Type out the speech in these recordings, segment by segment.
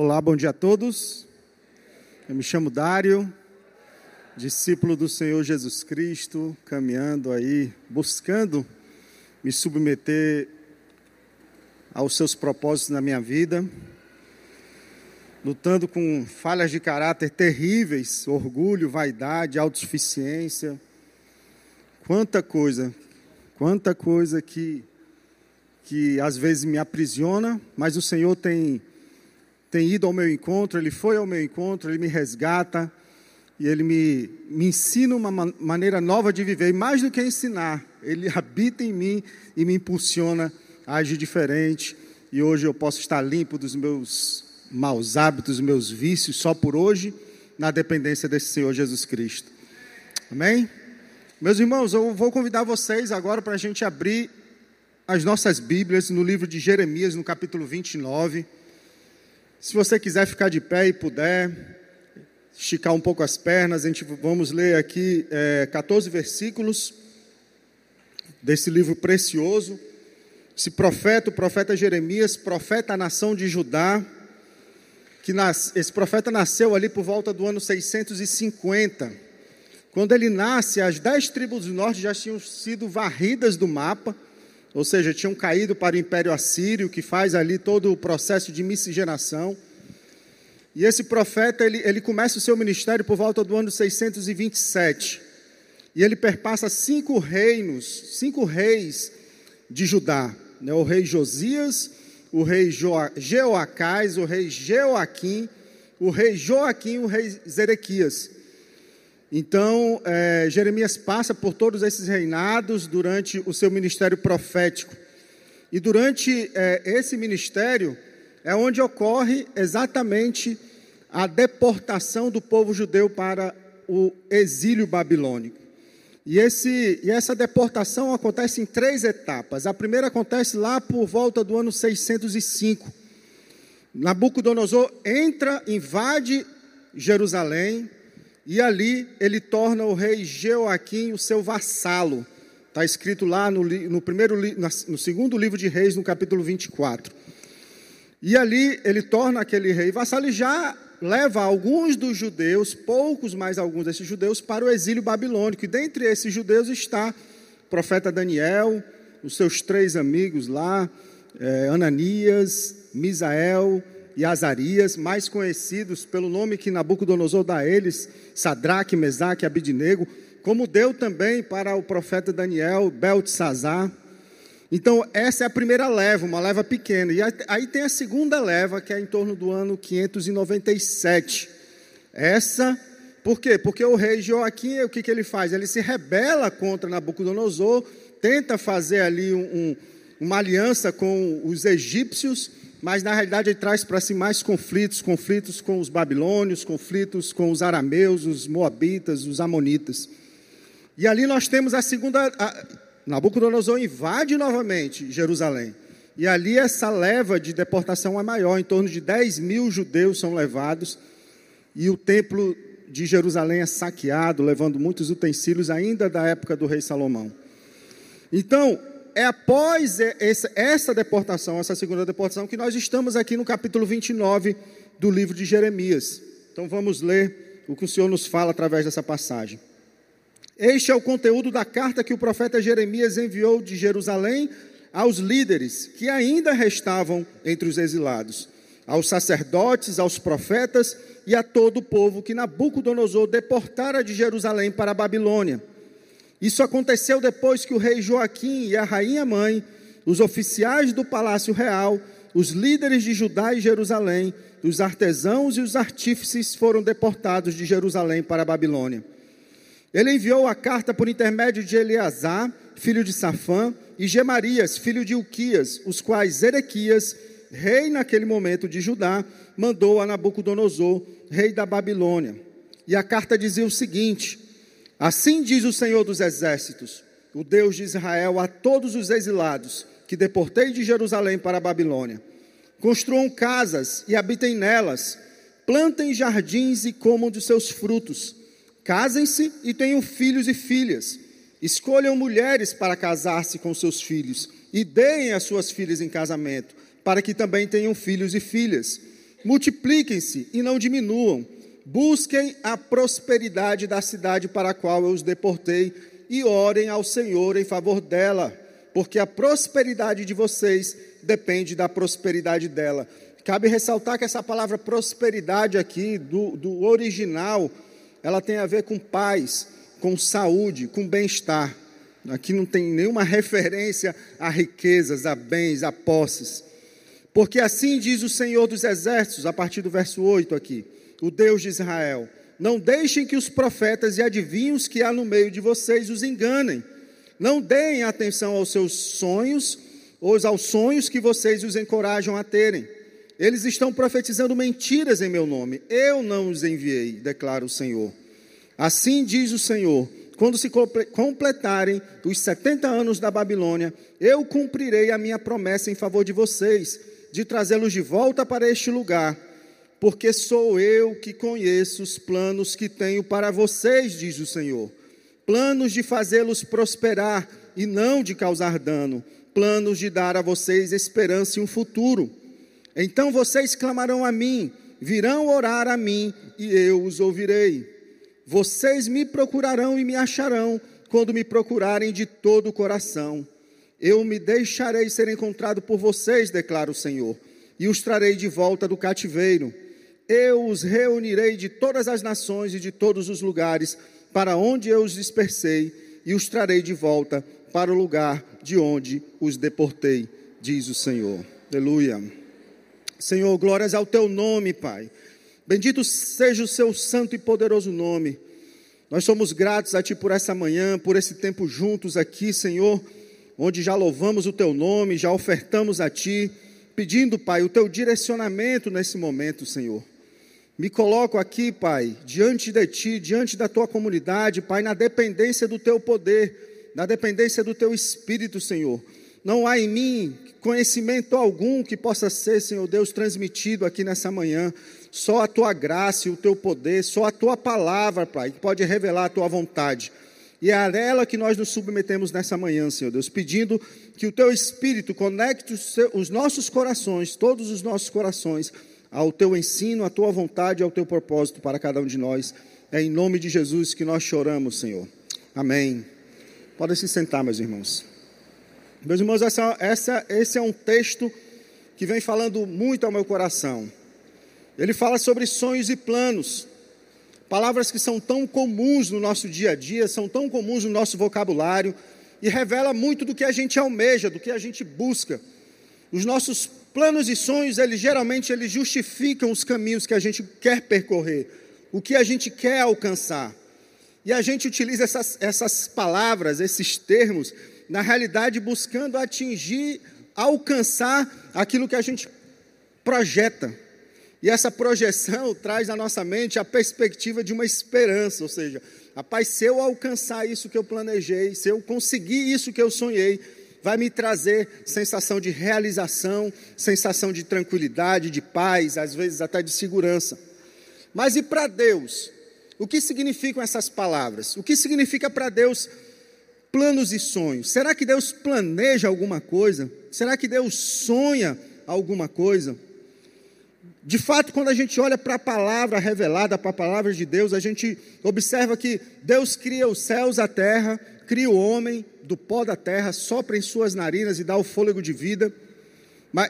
Olá, bom dia a todos. Eu me chamo Dário, discípulo do Senhor Jesus Cristo, caminhando aí, buscando me submeter aos seus propósitos na minha vida, lutando com falhas de caráter terríveis, orgulho, vaidade, autossuficiência. Quanta coisa, quanta coisa que que às vezes me aprisiona, mas o Senhor tem tem ido ao meu encontro, ele foi ao meu encontro, ele me resgata e ele me, me ensina uma maneira nova de viver. E mais do que ensinar, ele habita em mim e me impulsiona a agir diferente. E hoje eu posso estar limpo dos meus maus hábitos, dos meus vícios, só por hoje, na dependência desse Senhor Jesus Cristo. Amém? Meus irmãos, eu vou convidar vocês agora para a gente abrir as nossas Bíblias no livro de Jeremias, no capítulo 29. Se você quiser ficar de pé e puder, esticar um pouco as pernas, a gente vamos ler aqui é, 14 versículos desse livro precioso. Esse profeta, o profeta Jeremias, profeta à nação de Judá, que nas, esse profeta nasceu ali por volta do ano 650. Quando ele nasce, as dez tribos do norte já tinham sido varridas do mapa ou seja, tinham caído para o Império Assírio, que faz ali todo o processo de miscigenação. E esse profeta, ele, ele começa o seu ministério por volta do ano 627. E ele perpassa cinco reinos, cinco reis de Judá. Né? O rei Josias, o rei Jeoacás, o rei Jeoaquim, o rei Joaquim e o rei Zerequias. Então, é, Jeremias passa por todos esses reinados durante o seu ministério profético. E durante é, esse ministério é onde ocorre exatamente a deportação do povo judeu para o exílio babilônico. E, esse, e essa deportação acontece em três etapas. A primeira acontece lá por volta do ano 605. Nabucodonosor entra, invade Jerusalém, e ali ele torna o rei Jeoaquim o seu vassalo. Está escrito lá no, no, primeiro, no segundo livro de Reis, no capítulo 24. E ali ele torna aquele rei vassalo e já leva alguns dos judeus, poucos mais alguns desses judeus, para o exílio babilônico. E dentre esses judeus está o profeta Daniel, os seus três amigos lá, é, Ananias, Misael e Azarias, mais conhecidos pelo nome que Nabucodonosor dá a eles, Sadraque, Mesaque Abidinego, como deu também para o profeta Daniel, Beltesazar. Então, essa é a primeira leva, uma leva pequena. E aí tem a segunda leva, que é em torno do ano 597. Essa, por quê? Porque o rei Joaquim, o que, que ele faz? Ele se rebela contra Nabucodonosor, tenta fazer ali um, um, uma aliança com os egípcios, mas na realidade ele traz para si mais conflitos, conflitos com os babilônios, conflitos com os arameus, os moabitas, os amonitas. E ali nós temos a segunda, a, Nabucodonosor invade novamente Jerusalém. E ali essa leva de deportação é maior, em torno de 10 mil judeus são levados, e o templo de Jerusalém é saqueado, levando muitos utensílios ainda da época do rei Salomão. Então, é após essa deportação, essa segunda deportação, que nós estamos aqui no capítulo 29 do livro de Jeremias. Então vamos ler o que o Senhor nos fala através dessa passagem. Este é o conteúdo da carta que o profeta Jeremias enviou de Jerusalém aos líderes que ainda restavam entre os exilados, aos sacerdotes, aos profetas e a todo o povo que Nabucodonosor deportara de Jerusalém para a Babilônia isso aconteceu depois que o rei Joaquim e a rainha mãe, os oficiais do palácio real, os líderes de Judá e Jerusalém, os artesãos e os artífices foram deportados de Jerusalém para a Babilônia. Ele enviou a carta por intermédio de Eleazar, filho de Safã, e Gemarias, filho de Uquias, os quais Erequias, rei naquele momento de Judá, mandou a Nabucodonosor, rei da Babilônia. E a carta dizia o seguinte: Assim diz o Senhor dos Exércitos, o Deus de Israel, a todos os exilados que deportei de Jerusalém para a Babilônia: construam casas e habitem nelas, plantem jardins e comam dos seus frutos, casem-se e tenham filhos e filhas, escolham mulheres para casar-se com seus filhos e deem as suas filhas em casamento, para que também tenham filhos e filhas. multipliquem-se e não diminuam. Busquem a prosperidade da cidade para a qual eu os deportei e orem ao Senhor em favor dela, porque a prosperidade de vocês depende da prosperidade dela. Cabe ressaltar que essa palavra prosperidade aqui, do, do original, ela tem a ver com paz, com saúde, com bem-estar. Aqui não tem nenhuma referência a riquezas, a bens, a posses. Porque assim diz o Senhor dos Exércitos, a partir do verso 8 aqui, o Deus de Israel: Não deixem que os profetas e adivinhos que há no meio de vocês os enganem. Não deem atenção aos seus sonhos, ou aos sonhos que vocês os encorajam a terem. Eles estão profetizando mentiras em meu nome. Eu não os enviei, declara o Senhor. Assim diz o Senhor: quando se completarem os 70 anos da Babilônia, eu cumprirei a minha promessa em favor de vocês de trazê-los de volta para este lugar, porque sou eu que conheço os planos que tenho para vocês, diz o Senhor. Planos de fazê-los prosperar e não de causar dano, planos de dar a vocês esperança e um futuro. Então vocês clamarão a mim, virão orar a mim e eu os ouvirei. Vocês me procurarão e me acharão quando me procurarem de todo o coração. Eu me deixarei ser encontrado por vocês, declara o Senhor, e os trarei de volta do cativeiro. Eu os reunirei de todas as nações e de todos os lugares para onde eu os dispersei, e os trarei de volta para o lugar de onde os deportei, diz o Senhor. Aleluia. Senhor, glórias ao teu nome, Pai. Bendito seja o seu santo e poderoso nome. Nós somos gratos a Ti por essa manhã, por esse tempo juntos aqui, Senhor onde já louvamos o teu nome, já ofertamos a ti, pedindo, Pai, o teu direcionamento nesse momento, Senhor. Me coloco aqui, Pai, diante de ti, diante da tua comunidade, Pai, na dependência do teu poder, na dependência do teu espírito, Senhor. Não há em mim conhecimento algum que possa ser, Senhor Deus, transmitido aqui nessa manhã. Só a tua graça e o teu poder, só a tua palavra, Pai, que pode revelar a tua vontade. E é a ela que nós nos submetemos nessa manhã, Senhor Deus, pedindo que o Teu Espírito conecte os, os nossos corações, todos os nossos corações, ao Teu ensino, à Tua vontade e ao Teu propósito para cada um de nós. É em nome de Jesus que nós choramos, Senhor. Amém. Podem se sentar, meus irmãos. Meus irmãos, essa, essa, esse é um texto que vem falando muito ao meu coração. Ele fala sobre sonhos e planos. Palavras que são tão comuns no nosso dia a dia, são tão comuns no nosso vocabulário e revela muito do que a gente almeja, do que a gente busca. Os nossos planos e sonhos, eles geralmente eles justificam os caminhos que a gente quer percorrer, o que a gente quer alcançar. E a gente utiliza essas, essas palavras, esses termos, na realidade buscando atingir, alcançar aquilo que a gente projeta. E essa projeção traz na nossa mente a perspectiva de uma esperança, ou seja, rapaz, se eu alcançar isso que eu planejei, se eu conseguir isso que eu sonhei, vai me trazer sensação de realização, sensação de tranquilidade, de paz, às vezes até de segurança. Mas e para Deus? O que significam essas palavras? O que significa para Deus planos e sonhos? Será que Deus planeja alguma coisa? Será que Deus sonha alguma coisa? De fato, quando a gente olha para a palavra revelada, para a palavra de Deus, a gente observa que Deus cria os céus, a terra, cria o homem do pó da terra, sopra em suas narinas e dá o fôlego de vida,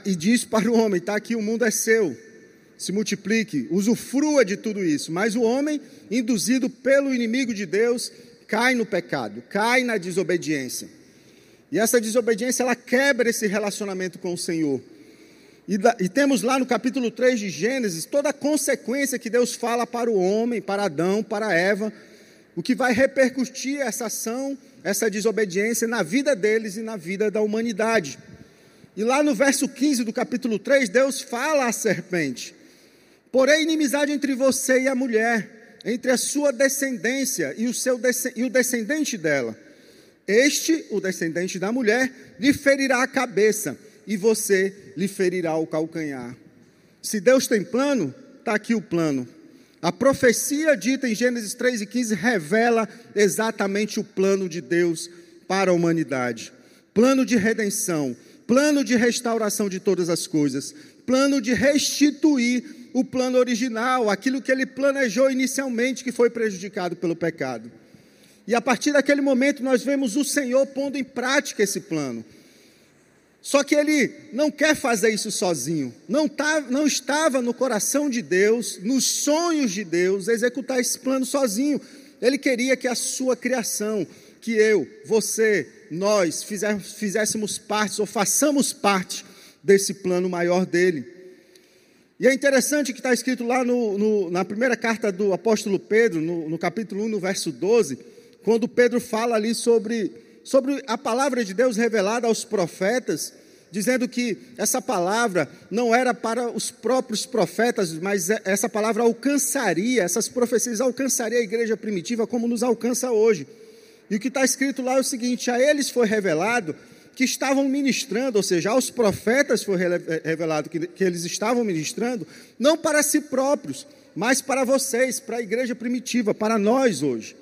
e diz para o homem: está aqui, o mundo é seu, se multiplique, usufrua de tudo isso. Mas o homem, induzido pelo inimigo de Deus, cai no pecado, cai na desobediência. E essa desobediência, ela quebra esse relacionamento com o Senhor. E, da, e, temos lá no capítulo 3 de Gênesis toda a consequência que Deus fala para o homem, para Adão, para Eva, o que vai repercutir essa ação, essa desobediência na vida deles e na vida da humanidade. E lá no verso 15 do capítulo 3, Deus fala à serpente: Porém, inimizade entre você e a mulher, entre a sua descendência e o, seu, e o descendente dela. Este, o descendente da mulher, lhe ferirá a cabeça e você lhe ferirá o calcanhar. Se Deus tem plano, está aqui o plano. A profecia dita em Gênesis 3 e 15 revela exatamente o plano de Deus para a humanidade: plano de redenção, plano de restauração de todas as coisas, plano de restituir o plano original, aquilo que ele planejou inicialmente, que foi prejudicado pelo pecado. E a partir daquele momento nós vemos o Senhor pondo em prática esse plano. Só que ele não quer fazer isso sozinho. Não, tá, não estava no coração de Deus, nos sonhos de Deus, executar esse plano sozinho. Ele queria que a sua criação, que eu, você, nós fizéssemos parte ou façamos parte desse plano maior dele. E é interessante que está escrito lá no, no, na primeira carta do apóstolo Pedro, no, no capítulo 1, no verso 12, quando Pedro fala ali sobre sobre a palavra de Deus revelada aos profetas, dizendo que essa palavra não era para os próprios profetas, mas é, essa palavra alcançaria, essas profecias alcançaria a igreja primitiva como nos alcança hoje. E o que está escrito lá é o seguinte: a eles foi revelado que estavam ministrando, ou seja, aos profetas foi é, revelado que, que eles estavam ministrando, não para si próprios, mas para vocês, para a igreja primitiva, para nós hoje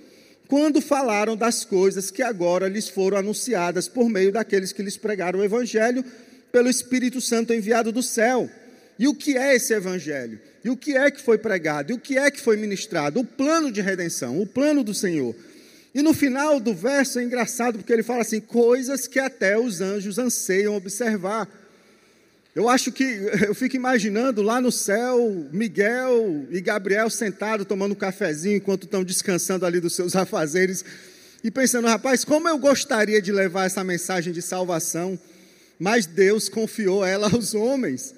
quando falaram das coisas que agora lhes foram anunciadas por meio daqueles que lhes pregaram o Evangelho pelo Espírito Santo enviado do céu. E o que é esse Evangelho? E o que é que foi pregado? E o que é que foi ministrado? O plano de redenção, o plano do Senhor. E no final do verso é engraçado porque ele fala assim: coisas que até os anjos anseiam observar. Eu acho que eu fico imaginando lá no céu, Miguel e Gabriel sentados tomando um cafezinho enquanto estão descansando ali dos seus afazeres e pensando, rapaz, como eu gostaria de levar essa mensagem de salvação, mas Deus confiou ela aos homens.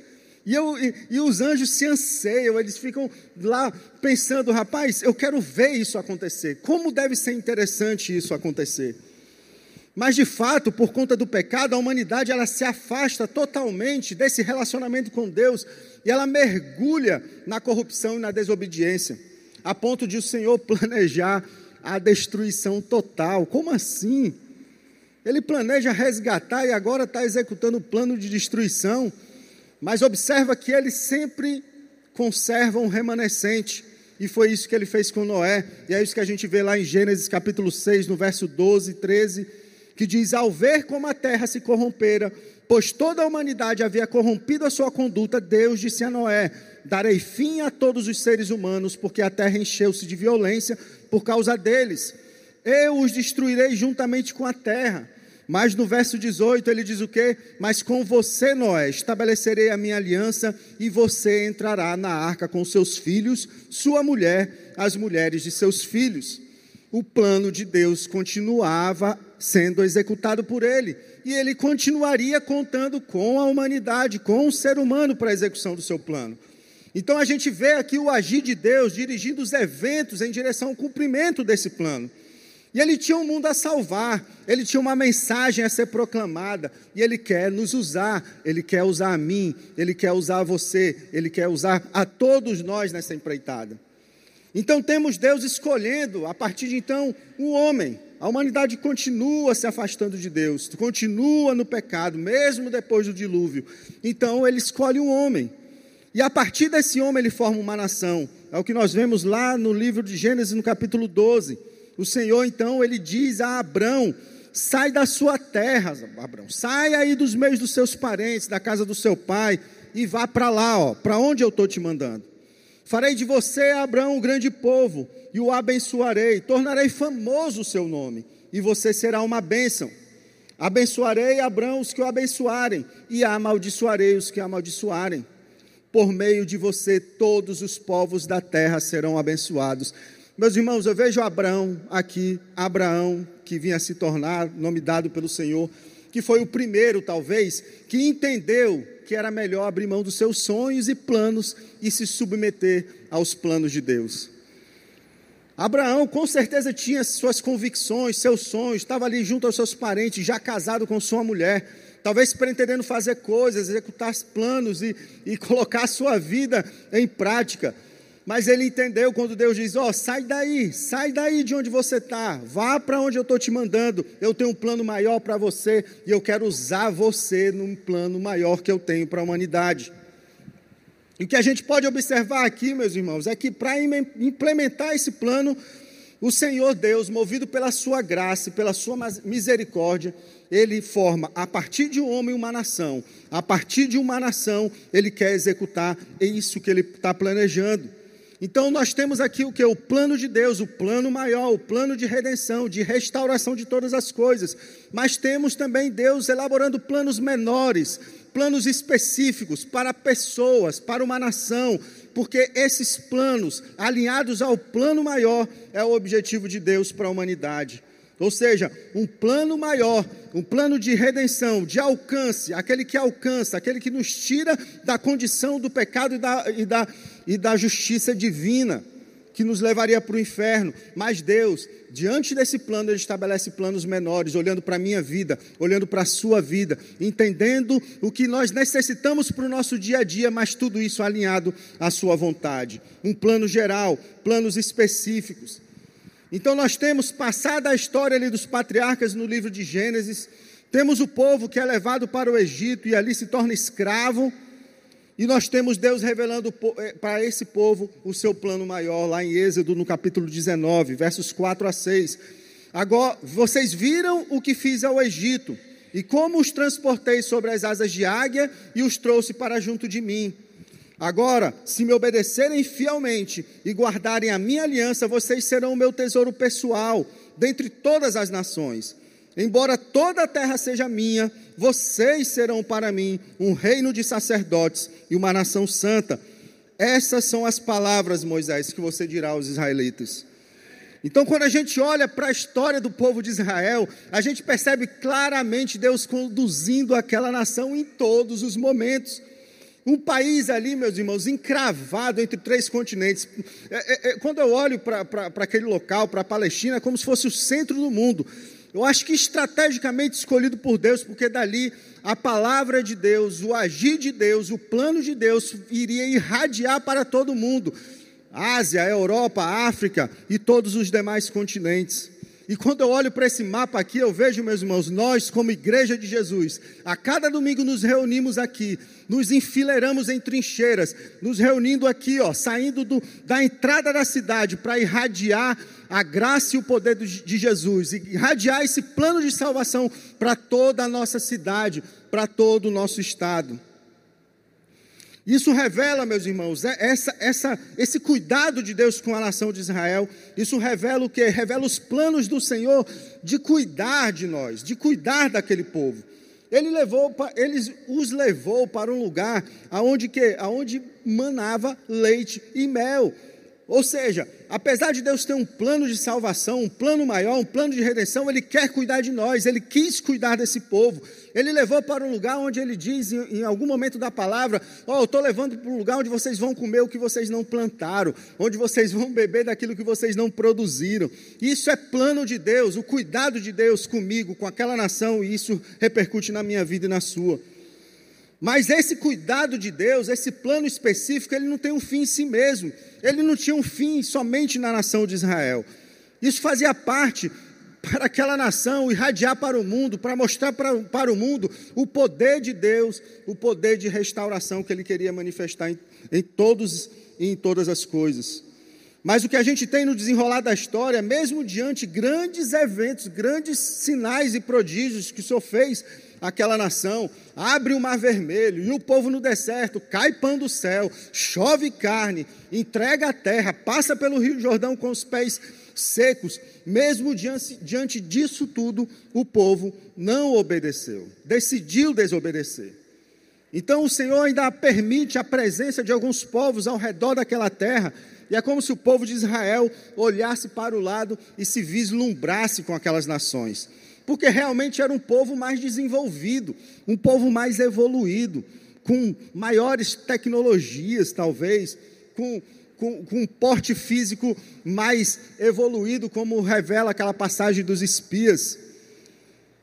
E, eu, e, e os anjos se anseiam, eles ficam lá pensando, rapaz, eu quero ver isso acontecer. Como deve ser interessante isso acontecer? Mas de fato, por conta do pecado, a humanidade ela se afasta totalmente desse relacionamento com Deus e ela mergulha na corrupção e na desobediência, a ponto de o Senhor planejar a destruição total. Como assim? Ele planeja resgatar e agora está executando o plano de destruição, mas observa que ele sempre conserva um remanescente. E foi isso que ele fez com Noé, e é isso que a gente vê lá em Gênesis capítulo 6, no verso 12 e 13 que diz: Ao ver como a terra se corrompera, pois toda a humanidade havia corrompido a sua conduta, Deus disse a Noé: Darei fim a todos os seres humanos, porque a terra encheu-se de violência por causa deles. Eu os destruirei juntamente com a terra. Mas no verso 18 ele diz o quê? Mas com você, Noé, estabelecerei a minha aliança e você entrará na arca com seus filhos, sua mulher, as mulheres de seus filhos. O plano de Deus continuava sendo executado por ele. E ele continuaria contando com a humanidade, com o ser humano para a execução do seu plano. Então a gente vê aqui o agir de Deus dirigindo os eventos em direção ao cumprimento desse plano. E ele tinha um mundo a salvar, ele tinha uma mensagem a ser proclamada, e ele quer nos usar, ele quer usar a mim, ele quer usar a você, ele quer usar a todos nós nessa empreitada. Então temos Deus escolhendo, a partir de então, um homem a humanidade continua se afastando de Deus, continua no pecado, mesmo depois do dilúvio. Então ele escolhe um homem. E a partir desse homem ele forma uma nação. É o que nós vemos lá no livro de Gênesis, no capítulo 12. O Senhor, então, ele diz a Abrão: sai da sua terra, Abrão, sai aí dos meios dos seus parentes, da casa do seu pai, e vá para lá, para onde eu estou te mandando. Farei de você, Abraão, um grande povo, e o abençoarei, tornarei famoso o seu nome, e você será uma bênção. Abençoarei Abraão os que o abençoarem, e amaldiçoarei os que amaldiçoarem. Por meio de você, todos os povos da terra serão abençoados. Meus irmãos, eu vejo Abraão aqui, Abraão, que vinha se tornar nome dado pelo Senhor, que foi o primeiro, talvez, que entendeu que era melhor abrir mão dos seus sonhos e planos e se submeter aos planos de Deus. Abraão com certeza tinha suas convicções, seus sonhos, estava ali junto aos seus parentes, já casado com sua mulher, talvez pretendendo fazer coisas, executar planos e, e colocar a sua vida em prática. Mas ele entendeu quando Deus diz: Ó, oh, sai daí, sai daí de onde você está, vá para onde eu estou te mandando. Eu tenho um plano maior para você e eu quero usar você num plano maior que eu tenho para a humanidade. E o que a gente pode observar aqui, meus irmãos, é que para implementar esse plano, O Senhor Deus, movido pela sua graça e pela sua misericórdia, ele forma a partir de um homem uma nação. A partir de uma nação, ele quer executar é isso que ele está planejando. Então nós temos aqui o que? O plano de Deus, o plano maior, o plano de redenção, de restauração de todas as coisas. Mas temos também Deus elaborando planos menores, planos específicos para pessoas, para uma nação, porque esses planos, alinhados ao plano maior, é o objetivo de Deus para a humanidade. Ou seja, um plano maior, um plano de redenção, de alcance, aquele que alcança, aquele que nos tira da condição do pecado e da, e da, e da justiça divina, que nos levaria para o inferno. Mas Deus, diante desse plano, Ele estabelece planos menores, olhando para a minha vida, olhando para a sua vida, entendendo o que nós necessitamos para o nosso dia a dia, mas tudo isso alinhado à Sua vontade. Um plano geral, planos específicos. Então nós temos passada a história ali dos patriarcas no livro de Gênesis, temos o povo que é levado para o Egito e ali se torna escravo, e nós temos Deus revelando eh, para esse povo o seu plano maior, lá em Êxodo, no capítulo 19, versos 4 a 6. Agora, vocês viram o que fiz ao Egito, e como os transportei sobre as asas de águia e os trouxe para junto de mim. Agora, se me obedecerem fielmente e guardarem a minha aliança, vocês serão o meu tesouro pessoal dentre todas as nações. Embora toda a terra seja minha, vocês serão para mim um reino de sacerdotes e uma nação santa. Essas são as palavras, Moisés, que você dirá aos israelitas. Então, quando a gente olha para a história do povo de Israel, a gente percebe claramente Deus conduzindo aquela nação em todos os momentos. Um país ali, meus irmãos, encravado entre três continentes. É, é, é, quando eu olho para aquele local, para a Palestina, é como se fosse o centro do mundo. Eu acho que estrategicamente escolhido por Deus, porque dali a palavra de Deus, o agir de Deus, o plano de Deus iria irradiar para todo mundo. Ásia, Europa, África e todos os demais continentes. E quando eu olho para esse mapa aqui, eu vejo, meus irmãos, nós, como igreja de Jesus, a cada domingo nos reunimos aqui, nos enfileiramos em trincheiras, nos reunindo aqui, ó, saindo do, da entrada da cidade para irradiar a graça e o poder de Jesus, e irradiar esse plano de salvação para toda a nossa cidade, para todo o nosso estado. Isso revela, meus irmãos, é essa, essa, esse cuidado de Deus com a nação de Israel. Isso revela o que? Revela os planos do Senhor de cuidar de nós, de cuidar daquele povo. Ele, levou, ele os levou para um lugar aonde, que, aonde manava leite e mel. Ou seja, apesar de Deus ter um plano de salvação, um plano maior, um plano de redenção, Ele quer cuidar de nós, Ele quis cuidar desse povo. Ele levou para um lugar onde Ele diz, em, algum momento da palavra: Ó, oh, eu estou levando para um lugar onde vocês vão comer o que vocês não plantaram, onde vocês vão beber daquilo que vocês não produziram. Isso é plano de Deus, o cuidado de Deus comigo, com aquela nação, e isso repercute na minha vida e na sua. Mas esse cuidado de Deus, esse plano específico, ele não tem um fim em si mesmo. Ele não tinha um fim somente na nação de Israel. Isso fazia parte para aquela nação irradiar para o mundo, para mostrar para, para o mundo o poder de Deus, o poder de restauração que ele queria manifestar em, em todos e em todas as coisas. Mas o que a gente tem no desenrolar da história, mesmo diante grandes eventos, grandes sinais e prodígios que o Senhor fez aquela nação, abre o mar vermelho, e o povo no deserto, cai pão do céu, chove carne, entrega a terra, passa pelo rio Jordão com os pés secos, mesmo diante, diante disso tudo, o povo não obedeceu, decidiu desobedecer. Então o Senhor ainda permite a presença de alguns povos ao redor daquela terra, e é como se o povo de Israel olhasse para o lado e se vislumbrasse com aquelas nações porque realmente era um povo mais desenvolvido, um povo mais evoluído, com maiores tecnologias, talvez, com, com, com um porte físico mais evoluído, como revela aquela passagem dos espias.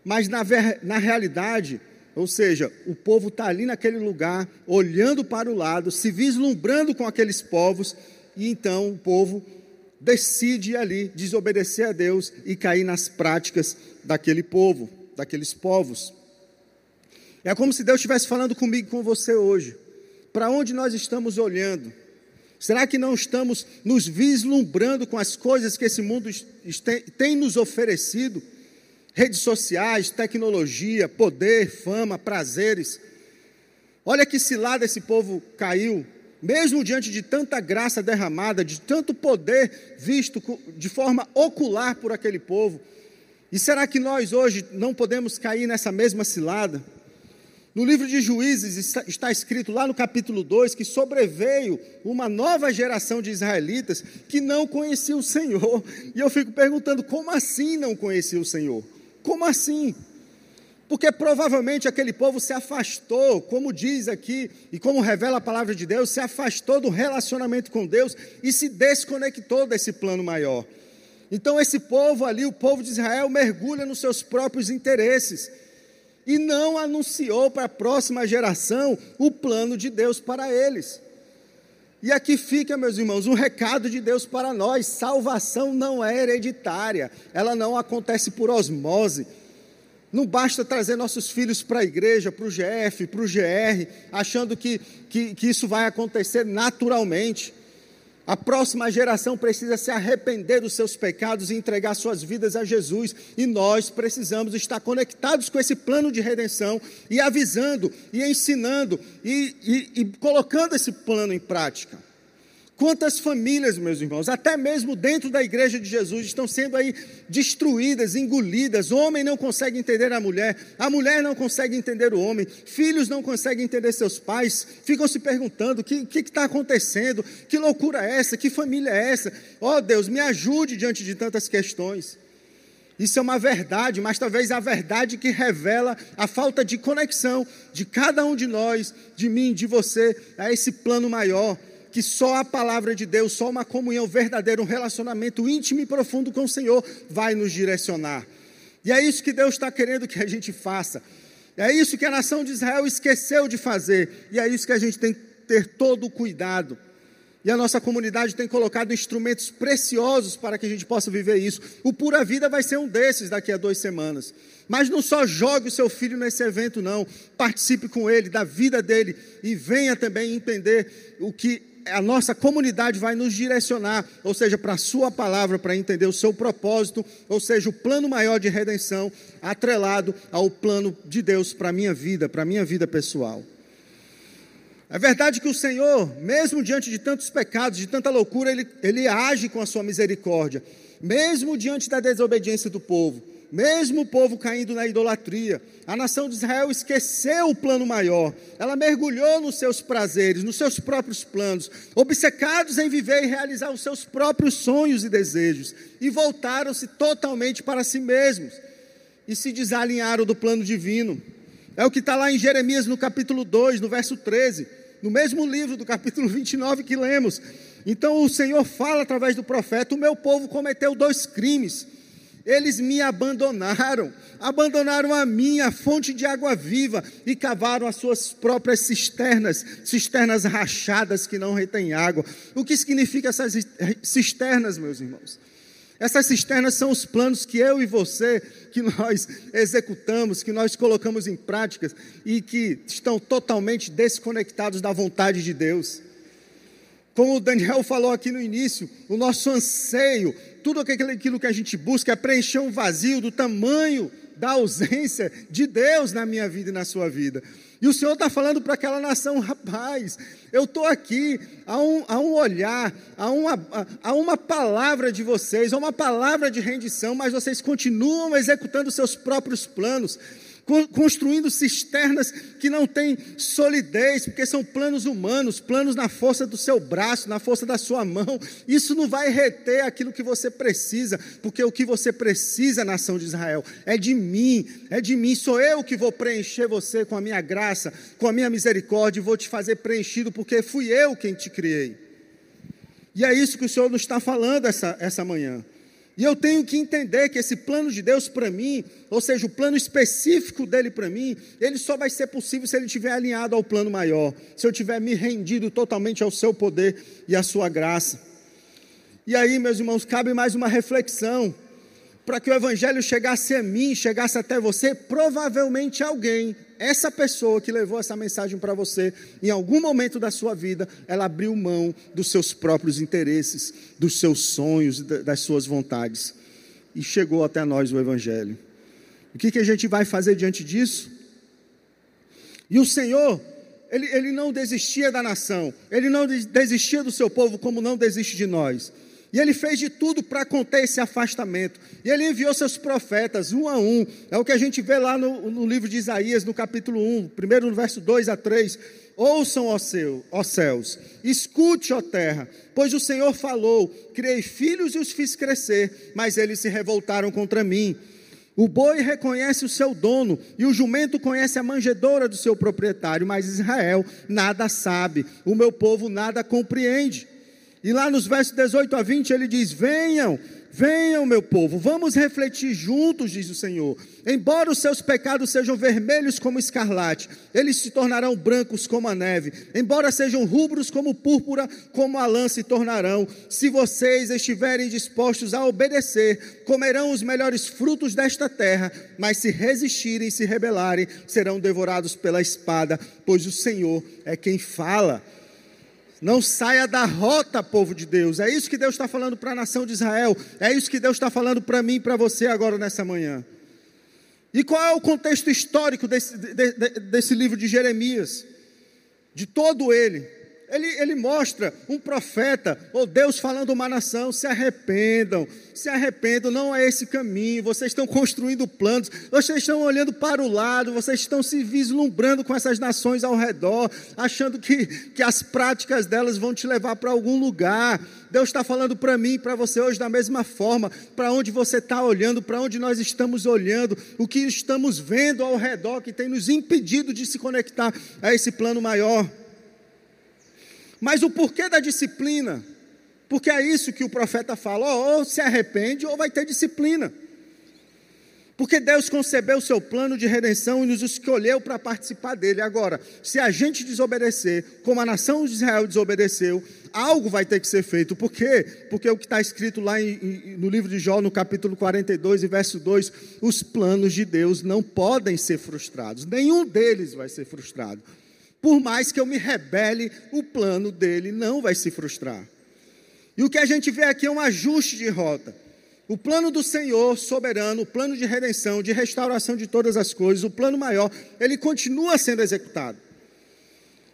Mas na, na realidade, ou seja, o povo está ali naquele lugar, olhando para o lado, se vislumbrando com aqueles povos, e então o povo decide ali desobedecer a Deus e cair nas práticas daquele povo, daqueles povos. É como se Deus estivesse falando comigo com você hoje. Para onde nós estamos olhando? Será que não estamos nos vislumbrando com as coisas que esse mundo tem nos oferecido? Redes sociais, tecnologia, poder, fama, prazeres. Olha que cilada esse povo caiu, mesmo diante de tanta graça derramada, de tanto poder visto de forma ocular por aquele povo. E será que nós hoje não podemos cair nessa mesma cilada? No livro de Juízes está, escrito lá no capítulo 2 que sobreveio uma nova geração de israelitas que não conhecia o Senhor. E eu fico perguntando: como assim não conhecia o Senhor? Como assim? Porque provavelmente aquele povo se afastou, como diz aqui e como revela a palavra de Deus, se afastou do relacionamento com Deus e se desconectou desse plano maior. Então, esse povo ali, o povo de Israel, mergulha nos seus próprios interesses e não anunciou para a próxima geração o plano de Deus para eles. E aqui fica, meus irmãos, um recado de Deus para nós: salvação não é hereditária, ela não acontece por osmose. Não basta trazer nossos filhos para a igreja, para o GF, para o GR, achando que, que, que isso vai acontecer naturalmente. A próxima geração precisa se arrepender dos seus pecados e entregar suas vidas a Jesus. E nós precisamos estar conectados com esse plano de redenção e avisando, e ensinando, e, e, e colocando esse plano em prática. Quantas famílias, meus irmãos, até mesmo dentro da igreja de Jesus, estão sendo aí destruídas, engolidas. O homem não consegue entender a mulher, a mulher não consegue entender o homem, filhos não conseguem entender seus pais, ficam se perguntando: o que está acontecendo? Que loucura é essa? Que família é essa? Oh, Deus, me ajude diante de tantas questões. Isso é uma verdade, mas talvez a verdade que revela a falta de conexão de cada um de nós, de mim, de você, a esse plano maior que só a palavra de Deus, só uma comunhão verdadeira, um relacionamento íntimo e profundo com o Senhor vai nos direcionar. E é isso que Deus está querendo que a gente faça. É isso que a nação de Israel esqueceu de fazer. E é isso que a gente tem que ter todo o cuidado. E a nossa comunidade tem colocado instrumentos preciosos para que a gente possa viver isso. O Pura Vida vai ser um desses daqui a duas semanas. Mas não só jogue o seu filho nesse evento, não. Participe com ele, da vida dele. E venha também entender o que a nossa comunidade vai nos direcionar, ou seja, para a Sua palavra, para entender o seu propósito, ou seja, o plano maior de redenção, atrelado ao plano de Deus para a minha vida, para a minha vida pessoal. É verdade que o Senhor, mesmo diante de tantos pecados, de tanta loucura, Ele, ele age com a Sua misericórdia, mesmo diante da desobediência do povo mesmo o povo caindo na idolatria, a nação de Israel esqueceu o plano maior, ela mergulhou nos seus prazeres, nos seus próprios planos, obcecados em viver e realizar os seus próprios sonhos e desejos, e voltaram-se totalmente para si mesmos e se desalinharam do plano divino. É o que está lá em Jeremias no capítulo 2, no verso 13, no mesmo livro do capítulo 29 que lemos. Então o Senhor fala através do profeta: O meu povo cometeu dois crimes eles me abandonaram, abandonaram a minha fonte de água viva e cavaram as suas próprias cisternas, cisternas rachadas que não retêm água. O que significa essas cisternas, meus irmãos? Essas cisternas são os planos que eu e você, que nós executamos, que nós colocamos em práticas e que estão totalmente desconectados da vontade de Deus. Como o Daniel falou aqui no início, o nosso anseio, tudo aquilo que a gente busca é preencher um vazio do tamanho da ausência de Deus na minha vida e na sua vida. E o Senhor está falando para aquela nação, rapaz, eu estou aqui a um, a um olhar, a uma, a uma palavra de vocês, a uma palavra de rendição, mas vocês continuam executando seus próprios planos construindo cisternas que não têm solidez, porque são planos humanos, planos na força do seu braço, na força da sua mão. Isso não vai reter aquilo que você precisa, porque o que você precisa, nação de Israel, é de mim, é de mim. Sou eu que vou preencher você com a minha graça, com a minha misericórdia, e vou te fazer preenchido, porque fui eu quem te criei. E é isso que o Senhor nos está falando essa, essa manhã. E eu tenho que entender que esse plano de Deus para mim, ou seja, o plano específico dele para mim, ele só vai ser possível se ele estiver alinhado ao plano maior, se eu tiver me rendido totalmente ao seu poder e à sua graça. E aí, meus irmãos, cabe mais uma reflexão. Para que o evangelho chegasse a mim, chegasse até você, provavelmente alguém essa pessoa que levou essa mensagem para você, em algum momento da sua vida, ela abriu mão dos seus próprios interesses, dos seus sonhos, das suas vontades. E chegou até nós o Evangelho. O que, que a gente vai fazer diante disso? E o Senhor, ele, ele não desistia da nação, ele não desistia do seu povo, como não desiste de nós. E ele fez de tudo para conter esse afastamento. E ele enviou seus profetas, um a um. É o que a gente vê lá no, no livro de Isaías, no capítulo 1, primeiro no verso 2 a 3. Ouçam, ó, seu, ó céus, escute, ó terra, pois o Senhor falou: criei filhos e os fiz crescer, mas eles se revoltaram contra mim. O boi reconhece o seu dono e o jumento conhece a manjedoura do seu proprietário, mas Israel nada sabe, o meu povo nada compreende. E lá nos versos 18 a 20 ele diz: Venham, venham, meu povo, vamos refletir juntos, diz o Senhor. Embora os seus pecados sejam vermelhos como escarlate, eles se tornarão brancos como a neve. Embora sejam rubros como púrpura, como a lã se tornarão. Se vocês estiverem dispostos a obedecer, comerão os melhores frutos desta terra. Mas se resistirem e se rebelarem, serão devorados pela espada, pois o Senhor é quem fala. Não saia da rota, povo de Deus. É isso que Deus está falando para a nação de Israel. É isso que Deus está falando para mim e para você agora nessa manhã. E qual é o contexto histórico desse, de, de, desse livro de Jeremias? De todo ele ele, ele mostra um profeta, ou Deus falando uma nação: se arrependam, se arrependam, não é esse caminho. Vocês estão construindo planos, vocês estão olhando para o lado, vocês estão se vislumbrando com essas nações ao redor, achando que, que as práticas delas vão te levar para algum lugar. Deus está falando para mim e para você hoje da mesma forma, para onde você está olhando, para onde nós estamos olhando, o que estamos vendo ao redor que tem nos impedido de se conectar a esse plano maior. Mas o porquê da disciplina? Porque é isso que o profeta fala: ou, se arrepende ou vai ter disciplina. Porque Deus concebeu o seu plano de redenção e nos escolheu para participar dele. Agora, se a gente desobedecer, como a nação de Israel desobedeceu, algo vai ter que ser feito. Por quê? Porque o que está escrito lá em, no livro de Jó, no capítulo 42 e verso 2: os planos de Deus não podem ser frustrados, nenhum deles vai ser frustrado. Por mais que eu me rebele, o plano dele não vai se frustrar. E o que a gente vê aqui é um ajuste de rota. O plano do Senhor soberano, o plano de redenção, de restauração de todas as coisas, o plano maior, ele continua sendo executado.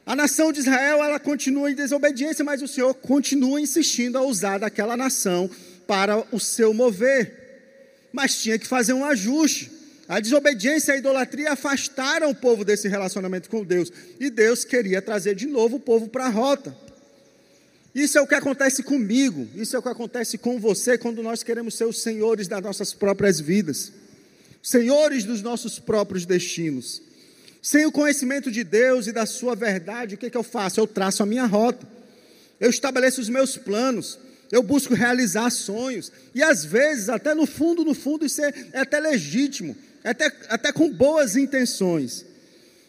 A nação de Israel, ela continua em desobediência, mas o Senhor continua insistindo a usar daquela nação para o seu mover. Mas tinha que fazer um ajuste. A desobediência e a idolatria afastaram o povo desse relacionamento com Deus. E Deus queria trazer de novo o povo para a rota. Isso é o que acontece comigo, isso é o que acontece com você quando nós queremos ser os senhores das nossas próprias vidas, senhores dos nossos próprios destinos. Sem o conhecimento de Deus e da Sua verdade, o que, que eu faço? Eu traço a minha rota, eu estabeleço os meus planos, eu busco realizar sonhos, e às vezes, até no fundo, no fundo, isso é, é até legítimo até, até com boas intenções.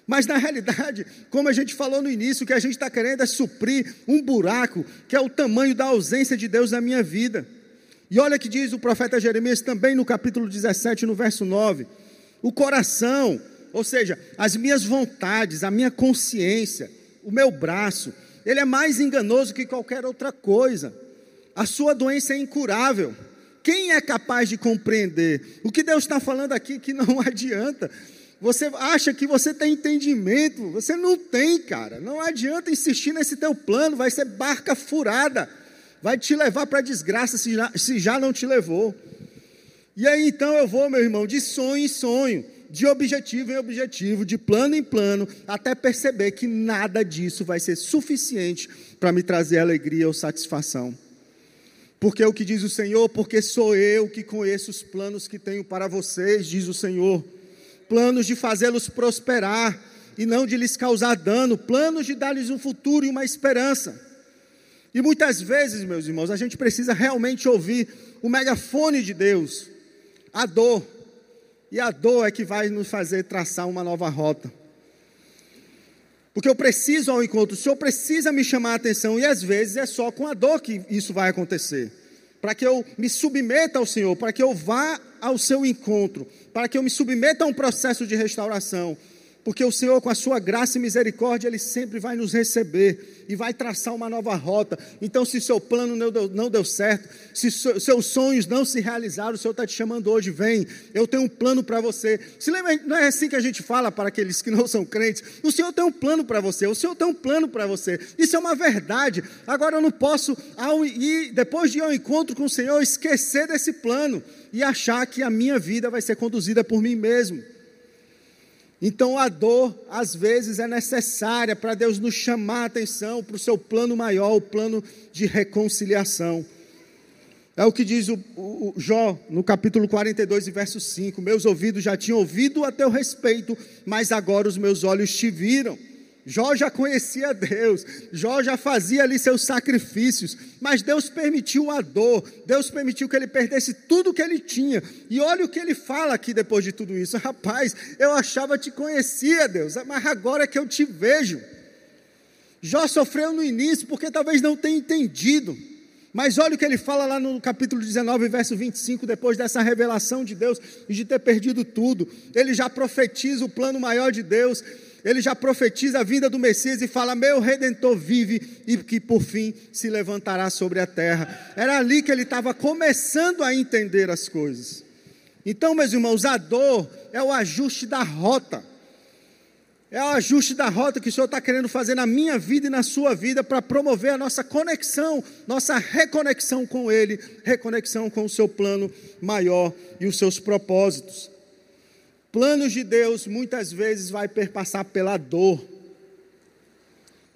Mas na realidade, como a gente falou no início, o que a gente está querendo é suprir um buraco que é o tamanho da ausência de Deus na minha vida. E olha que diz o profeta Jeremias também no capítulo 17, no verso 9: o coração, ou seja, as minhas vontades, a minha consciência, o meu braço, ele é mais enganoso que qualquer outra coisa. A sua doença é incurável. Quem é capaz de compreender? O que Deus está falando aqui que não adianta. Você acha que você tem entendimento? Você não tem, cara. Não adianta insistir nesse teu plano, vai ser barca furada. Vai te levar para a desgraça se já, se já não te levou. E aí então eu vou, meu irmão, de sonho em sonho, de objetivo em objetivo, de plano em plano, até perceber que nada disso vai ser suficiente para me trazer alegria ou satisfação. Porque é o que diz o Senhor, porque sou eu que conheço os planos que tenho para vocês, diz o Senhor. Planos de fazê-los prosperar e não de lhes causar dano, planos de dar-lhes um futuro e uma esperança. E muitas vezes, meus irmãos, a gente precisa realmente ouvir o megafone de Deus, a dor. E a dor é que vai nos fazer traçar uma nova rota. Porque eu preciso ao encontro, o Senhor precisa me chamar a atenção, e às vezes é só com a dor que isso vai acontecer. Para que eu me submeta ao Senhor, para que eu vá ao seu encontro, para que eu me submeta a um processo de restauração. Porque o Senhor, com a sua graça e misericórdia, Ele sempre vai nos receber e vai traçar uma nova rota. Então, se seu plano não deu, não deu certo, se seus sonhos não se realizaram, o Senhor está te chamando hoje, vem, eu tenho um plano para você. Se lembra, não é assim que a gente fala para aqueles que não são crentes? O Senhor tem um plano para você, o Senhor tem um plano para você. Isso é uma verdade. Agora, eu não posso, ao ir, depois de ir ao encontro com o Senhor, esquecer desse plano e achar que a minha vida vai ser conduzida por mim mesmo. Então a dor, às vezes, é necessária para Deus nos chamar a atenção para o seu plano maior, o plano de reconciliação. É o que diz o, o, o, Jó no capítulo 42, verso 5: Meus ouvidos já tinham ouvido a teu respeito, mas agora os meus olhos te viram. Jó já conhecia Deus, Jó já fazia ali seus sacrifícios, mas Deus permitiu a dor, Deus permitiu que ele perdesse tudo que ele tinha. E olha o que ele fala aqui depois de tudo isso: rapaz, eu achava que te conhecia, Deus, mas agora é que eu te vejo. Jó sofreu no início porque talvez não tenha entendido, mas olha o que ele fala lá no capítulo 19, verso 25, depois dessa revelação de Deus e de ter perdido tudo, ele já profetiza o plano maior de Deus ele já profetiza a vinda do Messias e fala: Meu redentor vive e que por fim se levantará sobre a terra. Era ali que ele estava começando a entender as coisas. Então, meus irmãos, a dor é o ajuste da rota. É o ajuste da rota que o Senhor está querendo fazer na minha vida e na sua vida para promover a nossa conexão, nossa reconexão com Ele, reconexão com o seu plano maior e os seus propósitos planos de Deus muitas vezes vai perpassar pela dor.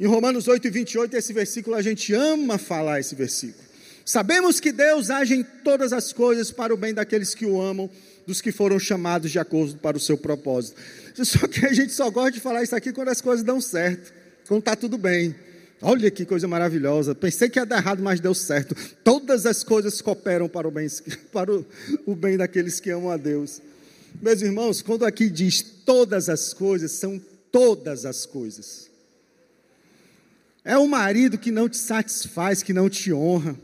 Em Romanos 8 e 28, esse versículo, a gente ama falar esse versículo. Sabemos que Deus age em todas as coisas para o bem daqueles que o amam, dos que foram chamados de acordo para o seu propósito. Só que a gente só gosta de falar isso aqui quando as coisas dão certo, quando está tudo bem. Olha que coisa maravilhosa. Pensei que ia dar errado, mas deu certo. Todas as coisas cooperam para o bem, para o, o bem daqueles que amam a Deus. Meus irmãos, quando aqui diz todas as coisas, são todas as coisas. É o marido que não te satisfaz, que não te honra.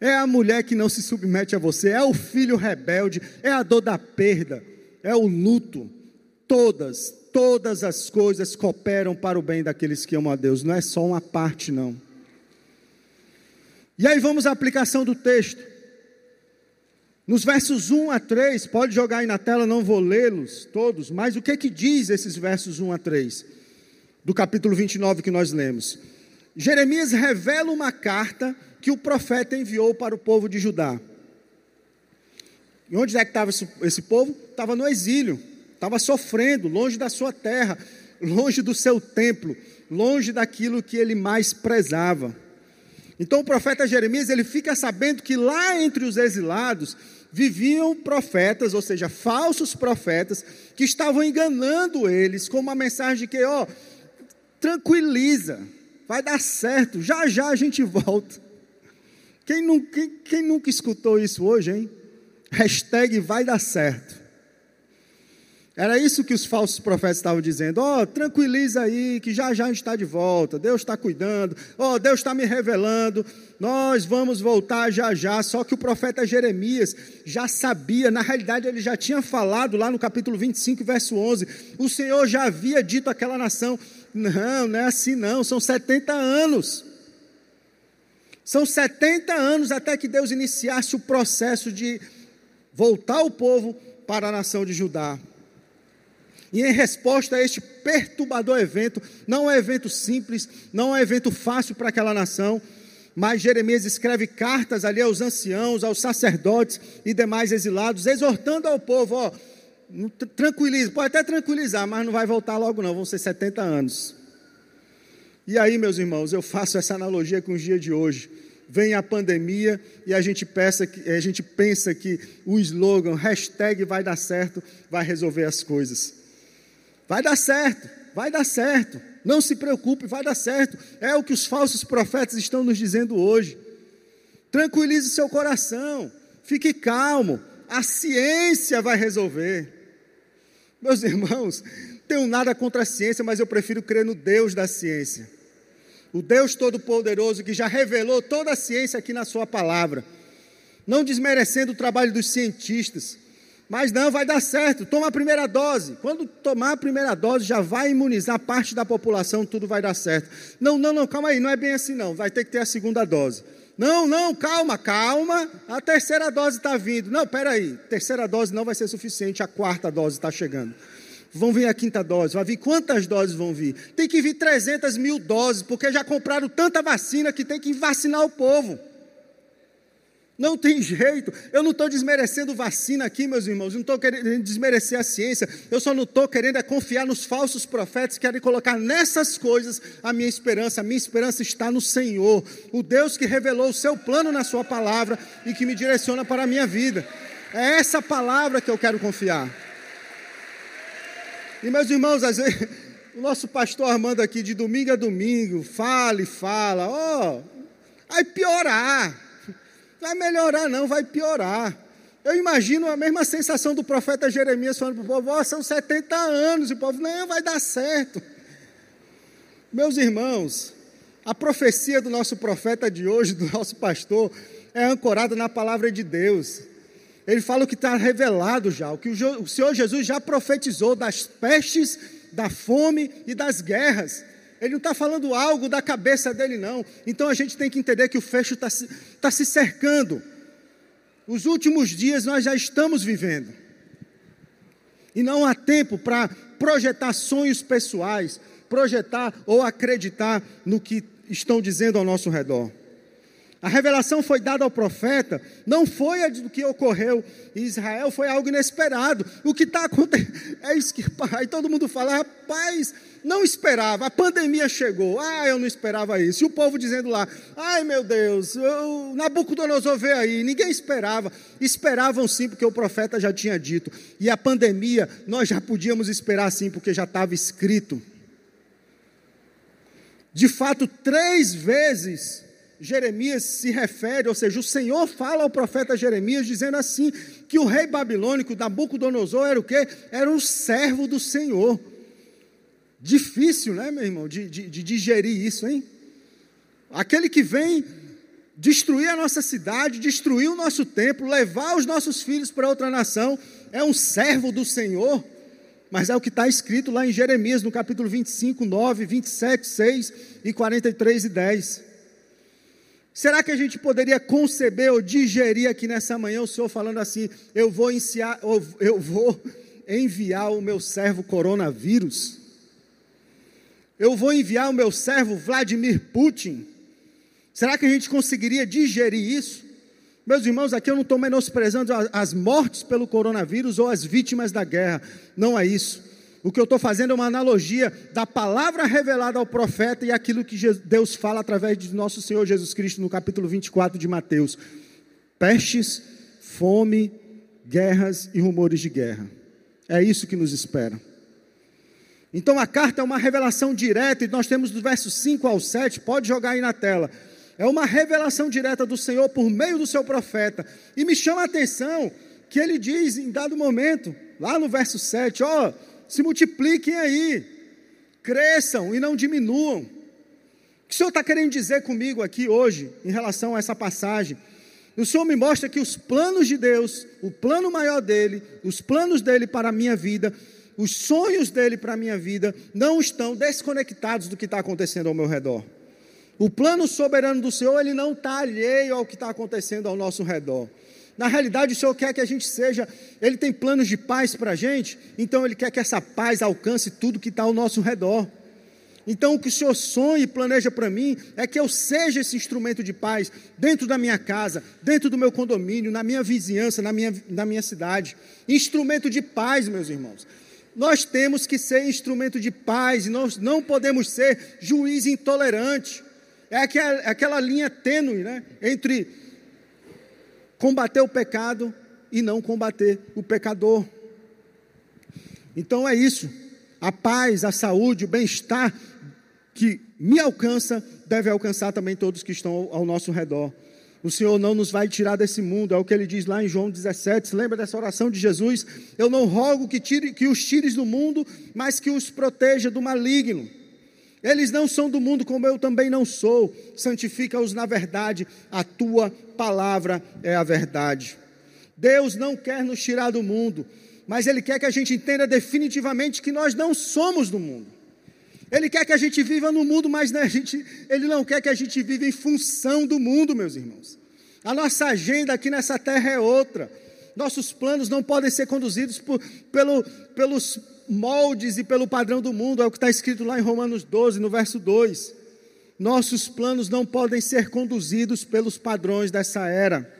É a mulher que não se submete a você. É o filho rebelde. É a dor da perda. É o luto. Todas, todas as coisas cooperam para o bem daqueles que amam a Deus. Não é só uma parte, não. E aí vamos à aplicação do texto. Nos versos 1 a 3, pode jogar aí na tela, não vou lê-los todos, mas o que é que diz esses versos 1 a 3 do capítulo 29 que nós lemos? Jeremias revela uma carta que o profeta enviou para o povo de Judá. E onde é que estava esse, povo? Estava no exílio, estava sofrendo, longe da sua terra, longe do seu templo, longe daquilo que ele mais prezava. Então o profeta Jeremias, ele fica sabendo que lá entre os exilados viviam profetas, ou seja, falsos profetas, que estavam enganando eles com uma mensagem de que, ó, tranquiliza, vai dar certo, já já a gente volta. Quem, não, quem, quem nunca escutou isso hoje, hein? Hashtag vai dar certo. Era isso que os falsos profetas estavam dizendo. Ó, oh, tranquiliza aí, que já já a gente está de volta. Deus está cuidando. Ó, oh, Deus está me revelando. Nós vamos voltar já já. Só que o profeta Jeremias já sabia, na realidade ele já tinha falado lá no capítulo 25, verso 11. O Senhor já havia dito àquela nação: Não, não é assim não, são 70 anos. São 70 anos até que Deus iniciasse o processo de voltar o povo para a nação de Judá. E em resposta a este perturbador evento, não é evento simples, não é evento fácil para aquela nação, mas Jeremias escreve cartas ali aos anciãos, aos sacerdotes e demais exilados, exortando ao povo, ó, tranquiliza, pode até tranquilizar, mas não vai voltar logo não, vão ser 70 anos. E aí, meus irmãos, eu faço essa analogia com os dias de hoje. Vem a pandemia e a gente, pensa que, a gente pensa que o slogan, hashtag vai dar certo, vai resolver as coisas. Vai dar certo, vai dar certo. Não se preocupe, vai dar certo. É o que os falsos profetas estão nos dizendo hoje. Tranquilize seu coração, fique calmo, a ciência vai resolver. Meus irmãos, tenho nada contra a ciência, mas eu prefiro crer no Deus da ciência. O Deus Todo-Poderoso que já revelou toda a ciência aqui na Sua palavra. Não desmerecendo o trabalho dos cientistas, Mas não, vai dar certo. Toma a primeira dose. Quando tomar a primeira dose, já vai imunizar parte da população, tudo vai dar certo. Não, não, não, calma aí, não é bem assim não. Vai ter que ter a segunda dose. Não, não, calma, calma. A terceira dose está vindo. Não, peraí. Terceira dose não vai ser suficiente, a quarta dose está chegando. Vão vir a quinta dose. Vai vir quantas doses vão vir? Tem que vir 300 mil doses, porque já compraram tanta vacina que tem que vacinar o povo. Não tem jeito. Eu não estou desmerecendo vacina aqui, meus irmãos. Não estou querendo desmerecer a ciência. Eu só não estou querendo é confiar nos falsos profetas que querem colocar nessas coisas a minha esperança. A minha esperança está no Senhor, o Deus que revelou o seu plano na Sua palavra e que me direciona para a minha vida. É essa palavra que eu quero confiar. E meus irmãos, às vezes, o nosso pastor Armando aqui de domingo a domingo fala e fala, ó, oh, vai piorar vai melhorar, não, vai piorar. Eu imagino a mesma sensação do profeta Jeremias falando para o povo: oh, são 70 anos, e o povo, não, vai dar certo. Meus irmãos, a profecia do nosso profeta de hoje, do nosso pastor, é ancorada na palavra de Deus. Ele fala o que está revelado já, o que o Senhor Jesus já profetizou das pestes, da fome e das guerras. Ele não está falando algo da cabeça dele, não. Então a gente tem que entender que o fecho está se, tá se cercando. Os últimos dias nós já estamos vivendo. E não há tempo para projetar sonhos pessoais, projetar ou acreditar no que estão dizendo ao nosso redor. A revelação foi dada ao profeta, não foi a do que ocorreu em Israel, foi algo inesperado. O que está acontecendo é isso que aí todo mundo fala, rapaz, não esperava, a pandemia chegou, ah, eu não esperava isso. E o povo dizendo lá, ai meu Deus, eu, Nabucodonosor veio aí, ninguém esperava. Esperavam sim, porque o profeta já tinha dito. E a pandemia, nós já podíamos esperar sim, porque já estava escrito. De fato, três vezes Jeremias se refere, ou seja, o Senhor fala ao profeta Jeremias dizendo assim: que o rei babilônico Nabucodonosor era o quê? Era um servo do Senhor. Difícil, né, meu irmão, de, de, de digerir isso, hein? Aquele que vem destruir a nossa cidade, destruir o nosso templo, levar os nossos filhos para outra nação, é um servo do Senhor. Mas é o que está escrito lá em Jeremias, no capítulo 25, 9, 27, 6 e 43 e 10. Será que a gente poderia conceber ou digerir aqui nessa manhã o Senhor falando assim: eu vou, eu vou enviar o meu servo coronavírus? Eu vou enviar o meu servo Vladimir Putin? Será que a gente conseguiria digerir isso? Meus irmãos, aqui eu não estou menosprezando as mortes pelo coronavírus ou as vítimas da guerra, não é isso. O que eu estou fazendo é uma analogia da palavra revelada ao profeta e aquilo que Deus fala através de nosso Senhor Jesus Cristo no capítulo 24 de Mateus: pestes, fome, guerras e rumores de guerra. É isso que nos espera. Então a carta é uma revelação direta, e nós temos do verso 5 ao 7, pode jogar aí na tela. É uma revelação direta do Senhor por meio do seu profeta. E me chama a atenção que ele diz em dado momento, lá no verso 7, ó. Oh, se multipliquem aí, cresçam e não diminuam. O que o Senhor está querendo dizer comigo aqui hoje, em relação a essa passagem? O Senhor me mostra que os planos de Deus, o plano maior dele, os planos dele para a minha vida, os sonhos dele para a minha vida, não estão desconectados do que está acontecendo ao meu redor. O plano soberano do Senhor, ele não está alheio ao que está acontecendo ao nosso redor. Na realidade, o Senhor quer que a gente seja, Ele tem planos de paz para a gente, então Ele quer que essa paz alcance tudo que está ao nosso redor. Então, o que o Senhor sonha e planeja para mim é que eu seja esse instrumento de paz dentro da minha casa, dentro do meu condomínio, na minha vizinhança, na minha, na minha cidade. Instrumento de paz, meus irmãos. Nós temos que ser instrumento de paz e nós não podemos ser juiz intolerante. É aquela, aquela linha tênue né, entre combater o pecado e não combater o pecador. Então é isso. A paz, a saúde, o bem-estar que me alcança, deve alcançar também todos que estão ao nosso redor. O Senhor não nos vai tirar desse mundo, é o que ele diz lá em João 17. Se lembra dessa oração de Jesus? Eu não rogo que, tire, que os tires do mundo, mas que os proteja do maligno. Eles não são do mundo, como eu também não sou. Santifica-os na verdade, a tua palavra é a verdade. Deus não quer nos tirar do mundo, mas Ele quer que a gente entenda definitivamente que nós não somos do mundo. Ele quer que a gente viva no mundo, mas né, gente, Ele não quer que a gente viva em função do mundo, meus irmãos. A nossa agenda aqui nessa terra é outra. Nossos planos não podem ser conduzidos por, pelo, pelos moldes e pelo padrão do mundo, é o que está escrito lá em Romanos 12, no verso 2. Nossos planos não podem ser conduzidos pelos padrões dessa era.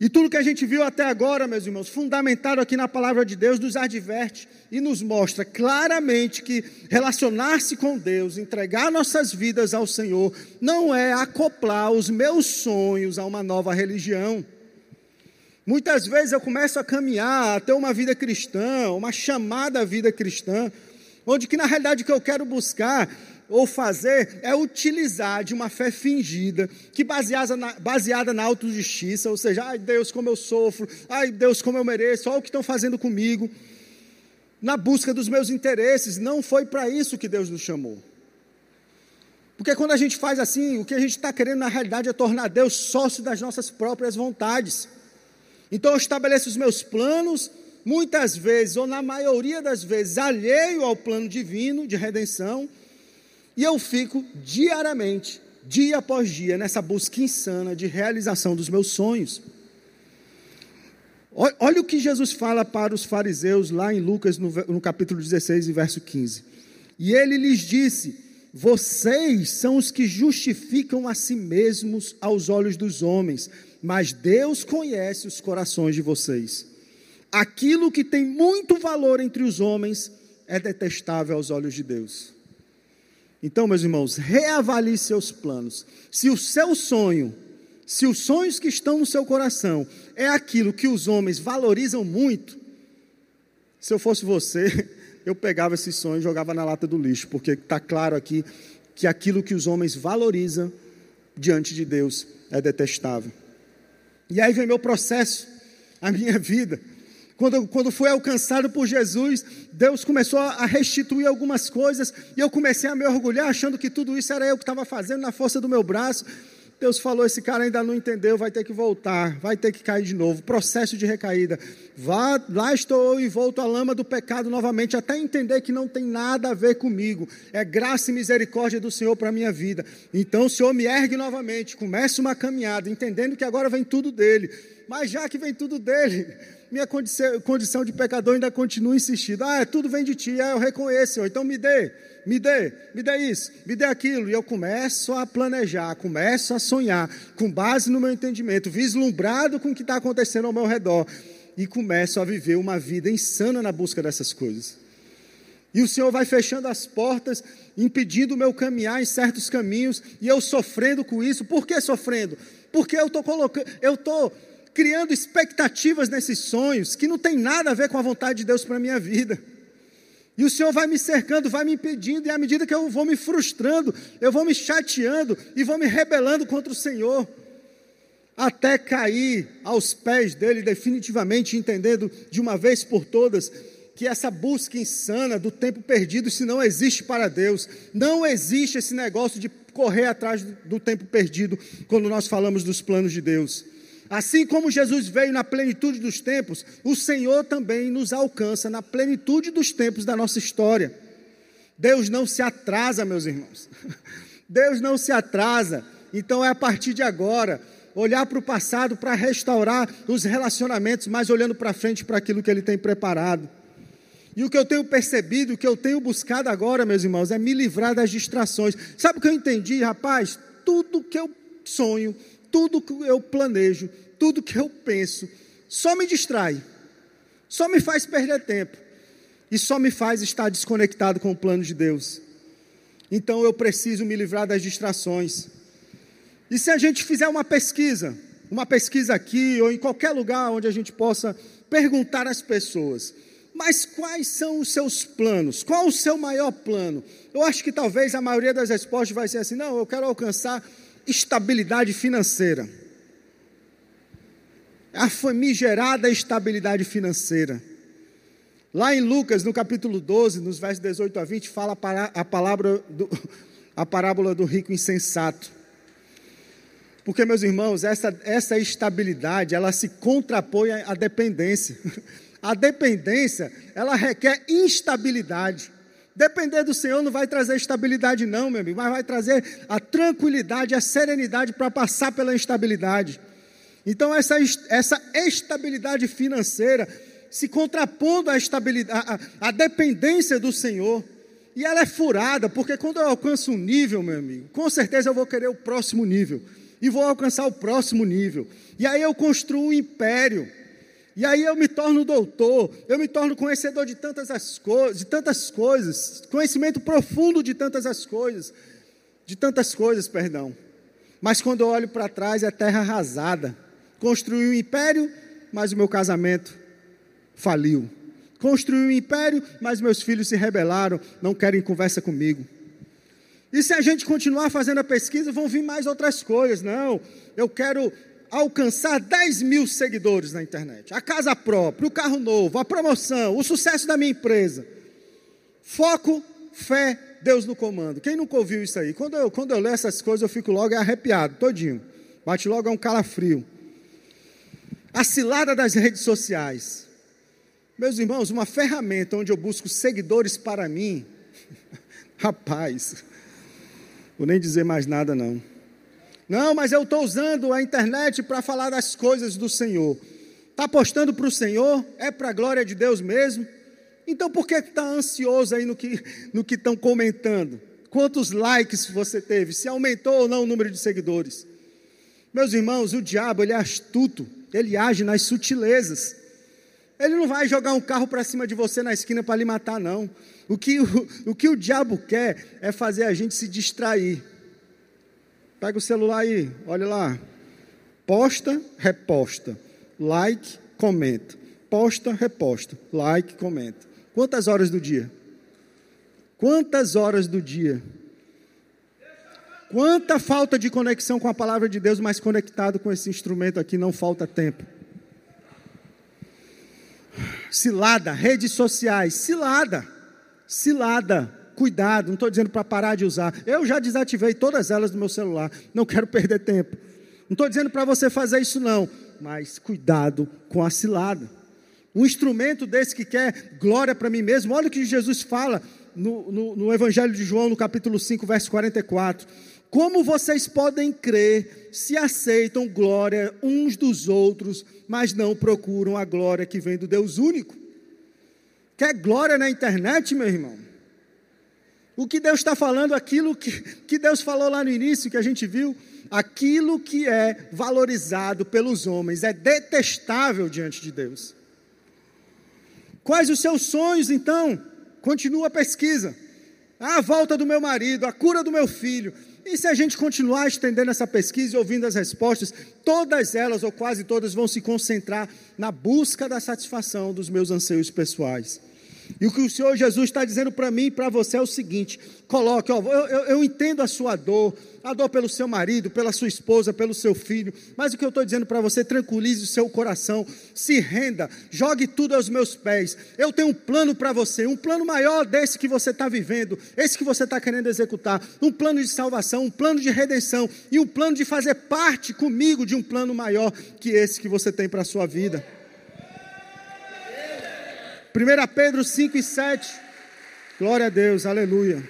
E tudo que a gente viu até agora, meus irmãos, fundamentado aqui na palavra de Deus, nos adverte e nos mostra claramente que relacionar-se com Deus, entregar nossas vidas ao Senhor, não é acoplar os meus sonhos a uma nova religião. Muitas vezes eu começo a caminhar, a ter uma vida cristã, uma chamada vida cristã, onde que na realidade o que eu quero buscar ou fazer é utilizar de uma fé fingida, que baseada na, baseada na autojustiça, ou seja, ai Deus, como eu sofro, ai Deus, como eu mereço, olha o que estão fazendo comigo, na busca dos meus interesses, não foi para isso que Deus nos chamou. Porque quando a gente faz assim, o que a gente está querendo na realidade é tornar Deus sócio das nossas próprias vontades. Então eu estabeleço os meus planos, muitas vezes, ou na maioria das vezes, alheio ao plano divino de redenção, e eu fico diariamente, dia após dia, nessa busca insana de realização dos meus sonhos. Olha o que Jesus fala para os fariseus lá em Lucas, no, capítulo 16, verso 15. E ele lhes disse: Vocês são os que justificam a si mesmos aos olhos dos homens, mas Deus conhece os corações de vocês. Aquilo que tem muito valor entre os homens é detestável aos olhos de Deus. Então, meus irmãos, reavalie seus planos. Se o seu sonho, se os sonhos que estão no seu coração é aquilo que os homens valorizam muito, se eu fosse você, eu pegava esse sonho e jogava na lata do lixo, porque está claro aqui que aquilo que os homens valorizam diante de Deus é detestável. E aí vem meu processo, a minha vida. Quando, quando fui alcançado por Jesus, Deus começou a restituir algumas coisas, e eu comecei a me orgulhar, achando que tudo isso era eu que estava fazendo na força do meu braço. Deus falou: esse cara ainda não entendeu, vai ter que voltar, vai ter que cair de novo. Processo de recaída. Vá, lá estou eu e volto à lama do pecado novamente, até entender que não tem nada a ver comigo. É graça e misericórdia do Senhor para a minha vida. Então o Senhor me ergue novamente, começa uma caminhada, entendendo que agora vem tudo dele. Mas já que vem tudo dele, minha condição, de pecador ainda continua insistindo. Ah, tudo vem de ti, ah, eu reconheço, então me dê me dê, me dê isso, me dê aquilo. E eu começo a planejar, começo a sonhar, com base no meu entendimento, vislumbrado com o que está acontecendo ao meu redor. E começo a viver uma vida insana na busca dessas coisas. E o Senhor vai fechando as portas, impedindo o meu caminhar em certos caminhos, e eu sofrendo com isso. Por que sofrendo? Porque eu estou colocando, eu estou criando expectativas nesses sonhos que não tem nada a ver com a vontade de Deus para a minha vida. E o Senhor vai me cercando, vai me impedindo, e à medida que eu vou me frustrando, eu vou me chateando e vou me rebelando contra o Senhor, até cair aos pés dele, definitivamente entendendo de uma vez por todas que essa busca insana do tempo perdido, se não existe para Deus, não existe esse negócio de correr atrás do tempo perdido quando nós falamos dos planos de Deus. Assim como Jesus veio na plenitude dos tempos, o Senhor também nos alcança na plenitude dos tempos da nossa história. Deus não se atrasa, meus irmãos. Deus não se atrasa. Então é a partir de agora olhar para o passado para restaurar os relacionamentos, mas olhando para frente para aquilo que Ele tem preparado. E o que eu tenho percebido, o que eu tenho buscado agora, meus irmãos, é me livrar das distrações. Sabe o que eu entendi, rapaz? Tudo que eu sonho, tudo que eu planejo, tudo que eu penso, só me distrai, só me faz perder tempo e só me faz estar desconectado com o plano de Deus. Então eu preciso me livrar das distrações. E se a gente fizer uma pesquisa, uma pesquisa aqui ou em qualquer lugar onde a gente possa perguntar às pessoas, mas quais são os seus planos? Qual o seu maior plano? Eu acho que talvez a maioria das respostas vai ser assim: não, eu quero alcançar estabilidade financeira. A famigerada estabilidade financeira. Lá em Lucas, no capítulo 12, nos versos 18 a 20, fala a, palavra do, a parábola do rico insensato. Porque, meus irmãos, essa, essa estabilidade, ela se contrapõe à dependência. A dependência, ela requer instabilidade. Depender do Senhor não vai trazer estabilidade, não, meu amigo, mas vai trazer a tranquilidade, a serenidade para passar pela instabilidade. Então, essa, essa estabilidade financeira se contrapondo à, estabilidade, à, à dependência do Senhor. E ela é furada, porque quando eu alcanço um nível, meu amigo, com certeza eu vou querer o próximo nível. E vou alcançar o próximo nível. E aí eu construo um império. E aí eu me torno doutor, eu me torno conhecedor de tantas as coisas, de tantas coisas, conhecimento profundo de tantas as coisas, de tantas coisas, perdão. Mas quando eu olho para trás é terra arrasada. Construí um império, mas o meu casamento faliu. Construí um império, mas meus filhos se rebelaram, não querem conversa comigo. E se a gente continuar fazendo a pesquisa, vão vir mais outras coisas. Não, eu quero alcançar 10 mil seguidores na internet, a casa própria, o carro novo, a promoção, o sucesso da minha empresa. Foco, fé, Deus no comando. Quem nunca ouviu isso aí? Quando eu, quando eu leio essas coisas, eu fico logo arrepiado, todinho. Bate logo a um calafrio. A cilada das redes sociais. Meus irmãos, uma ferramenta onde eu busco seguidores para mim. Rapaz, vou nem dizer mais nada não. Não, mas eu estou usando a internet para falar das coisas do Senhor. Está apostando para o Senhor? É para a glória de Deus mesmo? Então por que está ansioso aí no que no estão comentando? Quantos likes você teve? Se aumentou ou não o número de seguidores? Meus irmãos, o diabo ele é astuto, ele age nas sutilezas. Ele não vai jogar um carro para cima de você na esquina para lhe matar, não. O que o, o que o diabo quer é fazer a gente se distrair. Pega o celular aí, olha lá. Posta, reposta. Like, comenta. Posta, reposta. Like, comenta. Quantas horas do dia? Quantas horas do dia? Quanta falta de conexão com a palavra de Deus, mas conectado com esse instrumento aqui, não falta tempo. Cilada, redes sociais, cilada, cilada cuidado, não estou dizendo para parar de usar. Eu já desativei todas elas do meu celular, não quero perder tempo. Não estou dizendo para você fazer isso, não, mas cuidado com a cilada. Um instrumento desse que quer glória para mim mesmo, olha o que Jesus fala no, no, no Evangelho de João, no capítulo 5, verso 44. Como vocês podem crer se aceitam glória uns dos outros, mas não procuram a glória que vem do Deus único? Quer glória na internet, meu irmão? O que Deus está falando, aquilo que, que Deus falou lá no início, que a gente viu, aquilo que é valorizado pelos homens é detestável diante de Deus. Quais os seus sonhos, então? Continua a pesquisa. A volta do meu marido, a cura do meu filho. E se a gente continuar estendendo essa pesquisa e ouvindo as respostas, todas elas, ou quase todas, vão se concentrar na busca da satisfação dos meus anseios pessoais. E o que o Senhor Jesus está dizendo para mim e para você é o seguinte: coloque, ó, eu, eu, eu, entendo a sua dor, a dor pelo seu marido, pela sua esposa, pelo seu filho, mas o que eu estou dizendo para você, tranquilize o seu coração, se renda, jogue tudo aos meus pés. Eu tenho um plano para você, um plano maior desse que você está vivendo, esse que você está querendo executar, um plano de salvação, um plano de redenção e um plano de fazer parte comigo de um plano maior que esse que você tem para a sua vida. 1 Pedro 5 e 7. Glória a Deus, aleluia.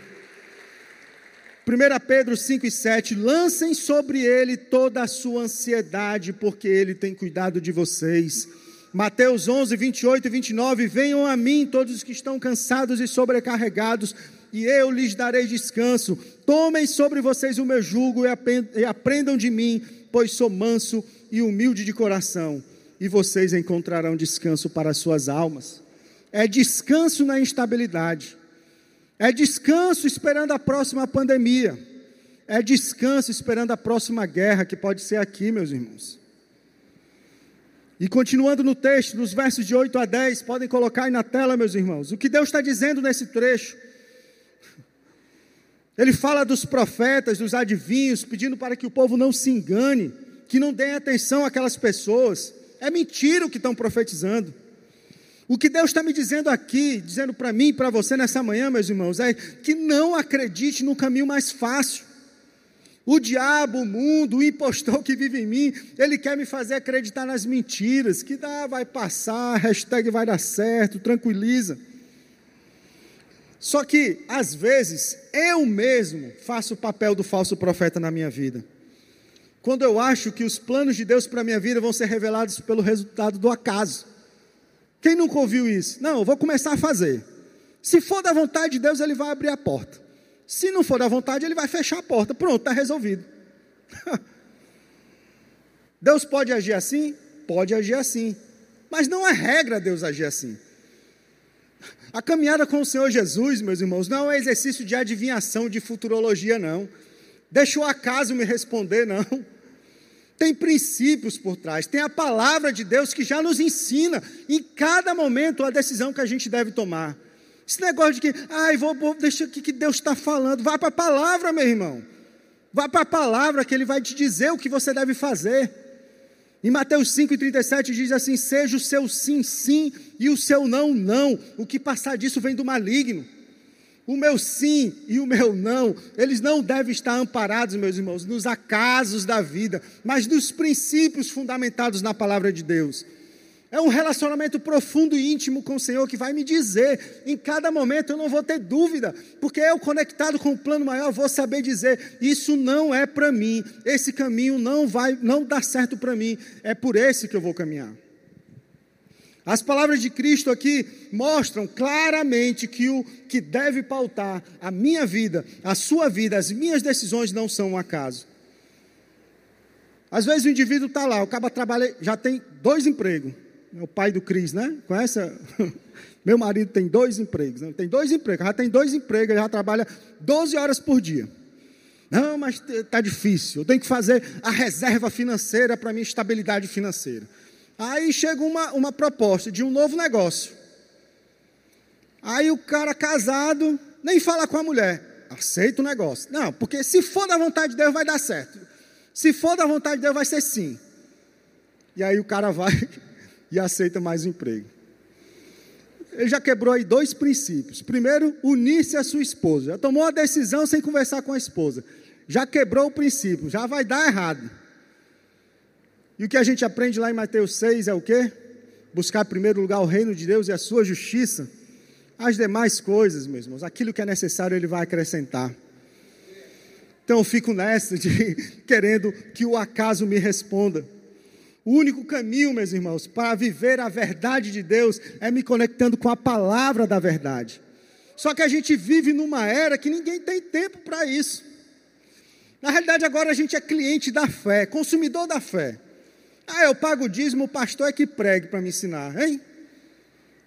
1 Pedro 5 e 7. Lancem sobre ele toda a sua ansiedade, porque ele tem cuidado de vocês. Mateus 11, 28 e 29. Venham a mim todos os que estão cansados e sobrecarregados, e eu lhes darei descanso. Tomem sobre vocês o meu jugo e aprendam de mim, pois sou manso e humilde de coração, e vocês encontrarão descanso para as suas almas é descanso na instabilidade, é descanso esperando a próxima pandemia, é descanso esperando a próxima guerra, que pode ser aqui, meus irmãos. E continuando no texto, nos versos de 8 a 10, podem colocar aí na tela, meus irmãos, o que Deus está dizendo nesse trecho. Ele fala dos profetas, dos adivinhos, pedindo para que o povo não se engane, que não dê atenção àquelas pessoas. É mentira o que estão profetizando. O que Deus está me dizendo aqui, dizendo para mim e para você nessa manhã, meus irmãos, é que não acredite no caminho mais fácil. O diabo, o mundo, o impostor que vive em mim, ele quer me fazer acreditar nas mentiras, que dá, vai passar, hashtag vai dar certo, tranquiliza. Só que, às vezes, eu mesmo faço o papel do falso profeta na minha vida. Quando eu acho que os planos de Deus para a minha vida vão ser revelados pelo resultado do acaso. Quem nunca ouviu isso? Não, eu vou começar a fazer. Se for da vontade de Deus, ele vai abrir a porta. Se não for da vontade, ele vai fechar a porta. Pronto, está resolvido. Deus pode agir assim? Pode agir assim. Mas não é regra Deus agir assim. A caminhada com o Senhor Jesus, meus irmãos, não é exercício de adivinhação, de futurologia, não. Deixa o acaso me responder, não. Tem princípios por trás, tem a palavra de Deus que já nos ensina em cada momento a decisão que a gente deve tomar. Esse negócio de que, ai, vou, vou deixa o que Deus está falando. Vá para a palavra, meu irmão. Vá para a palavra que Ele vai te dizer o que você deve fazer. Em Mateus 5,37 diz assim: Seja o seu sim, sim, e o seu não, não. O que passar disso vem do maligno. O meu sim e o meu não, eles não devem estar amparados, meus irmãos, nos acasos da vida, mas nos princípios fundamentados na palavra de Deus. É um relacionamento profundo e íntimo com o Senhor que vai me dizer, em cada momento eu não vou ter dúvida, porque eu conectado com o plano maior vou saber dizer, isso não é para mim, esse caminho não vai, não dá certo para mim, é por esse que eu vou caminhar. As palavras de Cristo aqui mostram claramente que o que deve pautar a minha vida, a sua vida, as minhas decisões não são um acaso. Às vezes o indivíduo está lá, o cara trabalha, já tem dois empregos é o pai do Cris, né? Conhece? Meu marido tem dois empregos, né? tem dois empregos, já tem dois empregos, já trabalha 12 horas por dia. Não, mas está difícil, eu tenho que fazer a reserva financeira para minha estabilidade financeira. Aí chega uma, uma proposta de um novo negócio. Aí o cara casado nem fala com a mulher, aceita o negócio. Não, porque se for da vontade de Deus vai dar certo. Se for da vontade de Deus vai ser sim. E aí o cara vai e aceita mais um emprego. Ele já quebrou aí dois princípios. Primeiro, unir-se à sua esposa. Já tomou a decisão sem conversar com a esposa. Já quebrou o princípio, já vai dar errado. E o que a gente aprende lá em Mateus 6 é o quê? Buscar primeiro lugar o reino de Deus e a sua justiça. As demais coisas, meus irmãos, aquilo que é necessário, ele vai acrescentar. Então eu fico nessa de querendo que o acaso me responda. O único caminho, meus irmãos, para viver a verdade de Deus é me conectando com a palavra da verdade. Só que a gente vive numa era que ninguém tem tempo para isso. Na realidade, agora a gente é cliente da fé, consumidor da fé. Ah, eu pago o dízimo, o pastor é que pregue para me ensinar, hein?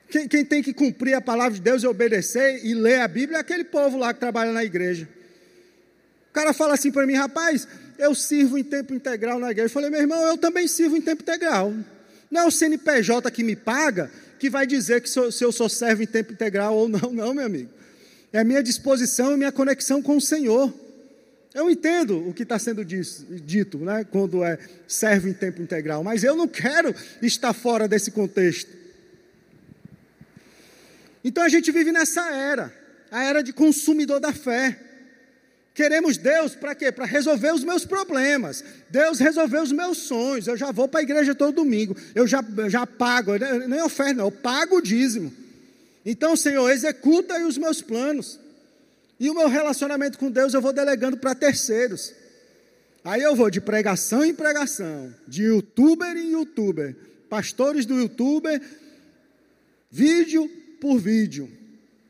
Quem, quem, tem que cumprir a palavra de Deus e obedecer e ler a Bíblia é aquele povo lá que trabalha na igreja. O cara fala assim para mim, rapaz, eu sirvo em tempo integral na igreja. Eu falei, meu irmão, eu também sirvo em tempo integral. Não é o CNPJ que me paga que vai dizer que se eu sou servo em tempo integral ou não, não, meu amigo. É a minha disposição e minha conexão com o Senhor. Eu entendo o que está sendo dito, né, quando é servo em tempo integral, mas eu não quero estar fora desse contexto. Então a gente vive nessa era, a era de consumidor da fé. Queremos Deus para quê? Para resolver os meus problemas. Deus resolveu os meus sonhos. Eu já vou para a igreja todo domingo. Eu já, já pago. Nem oferta, não. Eu pago o dízimo. Então, Senhor, executa aí os meus planos. E o meu relacionamento com Deus eu vou delegando para terceiros. Aí eu vou de pregação em pregação, de youtuber em youtuber, pastores do youtuber, vídeo por vídeo.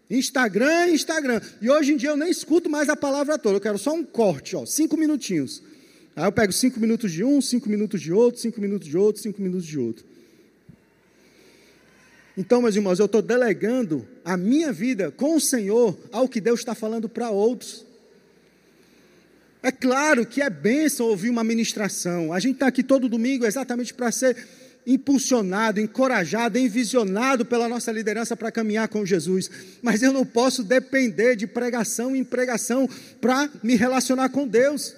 Instagram, Instagram. E hoje em dia eu nem escuto mais a palavra toda, eu quero só um corte, ó, cinco minutinhos. Aí eu pego cinco minutos de um, cinco minutos de outro, cinco minutos de outro, cinco minutos de outro. Então, meus irmãos, eu estou delegando a minha vida com o Senhor ao que Deus está falando para outros. É claro que é bênção ouvir uma ministração. A gente está aqui todo domingo exatamente para ser impulsionado, encorajado, envisionado pela nossa liderança para caminhar com Jesus. Mas eu não posso depender de pregação em pregação para me relacionar com Deus.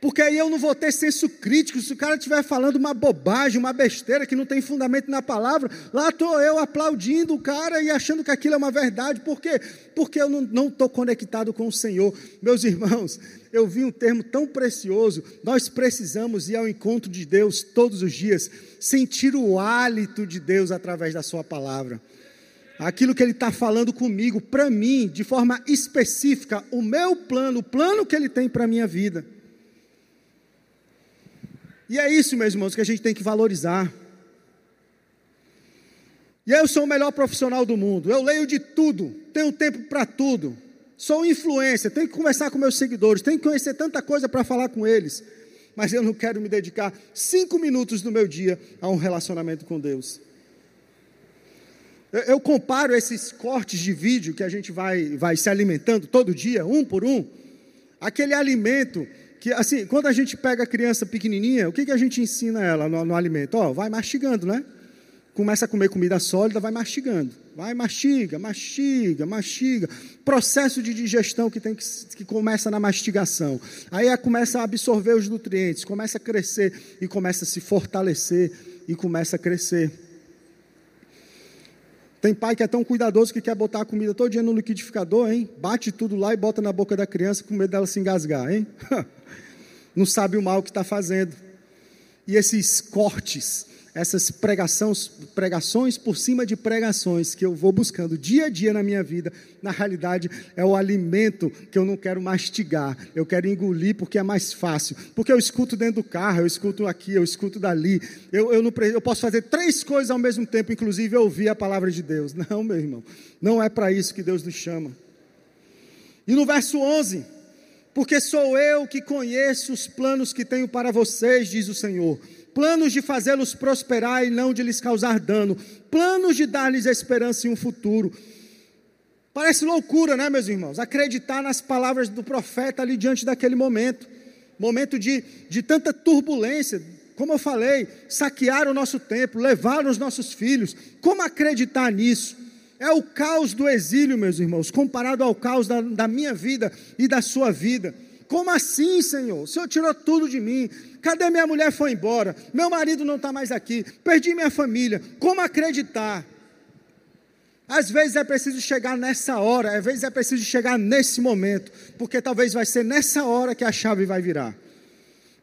Porque aí eu não vou ter senso crítico. Se o cara estiver falando uma bobagem, uma besteira que não tem fundamento na palavra, lá estou eu aplaudindo o cara e achando que aquilo é uma verdade. Por quê? Porque eu não estou conectado com o Senhor. Meus irmãos, eu vi um termo tão precioso. Nós precisamos ir ao encontro de Deus todos os dias, sentir o hálito de Deus através da Sua palavra aquilo que Ele está falando comigo, para mim, de forma específica, o meu plano, o plano que Ele tem para a minha vida. E é isso, meus irmãos, que a gente tem que valorizar. E eu sou o melhor profissional do mundo. Eu leio de tudo, tenho tempo para tudo. Sou influência, tenho que conversar com meus seguidores, tenho que conhecer tanta coisa para falar com eles. Mas eu não quero me dedicar cinco minutos do meu dia a um relacionamento com Deus. Eu, eu comparo esses cortes de vídeo que a gente vai, vai se alimentando todo dia, um por um, aquele alimento que assim, quando a gente pega a criança pequenininha, o que, que a gente ensina ela no, no alimento? Ó, vai mastigando, né? Começa a comer comida sólida, vai mastigando. Vai, mastiga, mastiga, mastiga. Processo de digestão que, tem que, que começa na mastigação. Aí começa a absorver os nutrientes, começa a crescer e começa a se fortalecer e começa a crescer. Tem pai que é tão cuidadoso que quer botar a comida todo dia no liquidificador, hein? Bate tudo lá e bota na boca da criança com medo dela se engasgar, hein? Não sabe o mal que está fazendo. E esses cortes, essas pregações, pregações por cima de pregações que eu vou buscando dia a dia na minha vida, na realidade é o alimento que eu não quero mastigar, eu quero engolir porque é mais fácil. Porque eu escuto dentro do carro, eu escuto aqui, eu escuto dali. Eu, eu, não, eu posso fazer três coisas ao mesmo tempo, inclusive ouvir a palavra de Deus. Não, meu irmão, não é para isso que Deus nos chama. E no verso 11, porque sou eu que conheço os planos que tenho para vocês, diz o Senhor planos de fazê-los prosperar e não de lhes causar dano, planos de dar-lhes esperança em um futuro. Parece loucura, né, meus irmãos? Acreditar nas palavras do profeta ali diante daquele momento momento de, de tanta turbulência. Como eu falei, saquearam o nosso templo, levaram os nossos filhos. Como acreditar nisso? É o caos do exílio, meus irmãos, comparado ao caos da, da minha vida e da sua vida. Como assim, Senhor? O Senhor tirou tudo de mim. Cadê minha mulher? Foi embora. Meu marido não está mais aqui. Perdi minha família. Como acreditar? Às vezes é preciso chegar nessa hora, às vezes é preciso chegar nesse momento, porque talvez vai ser nessa hora que a chave vai virar.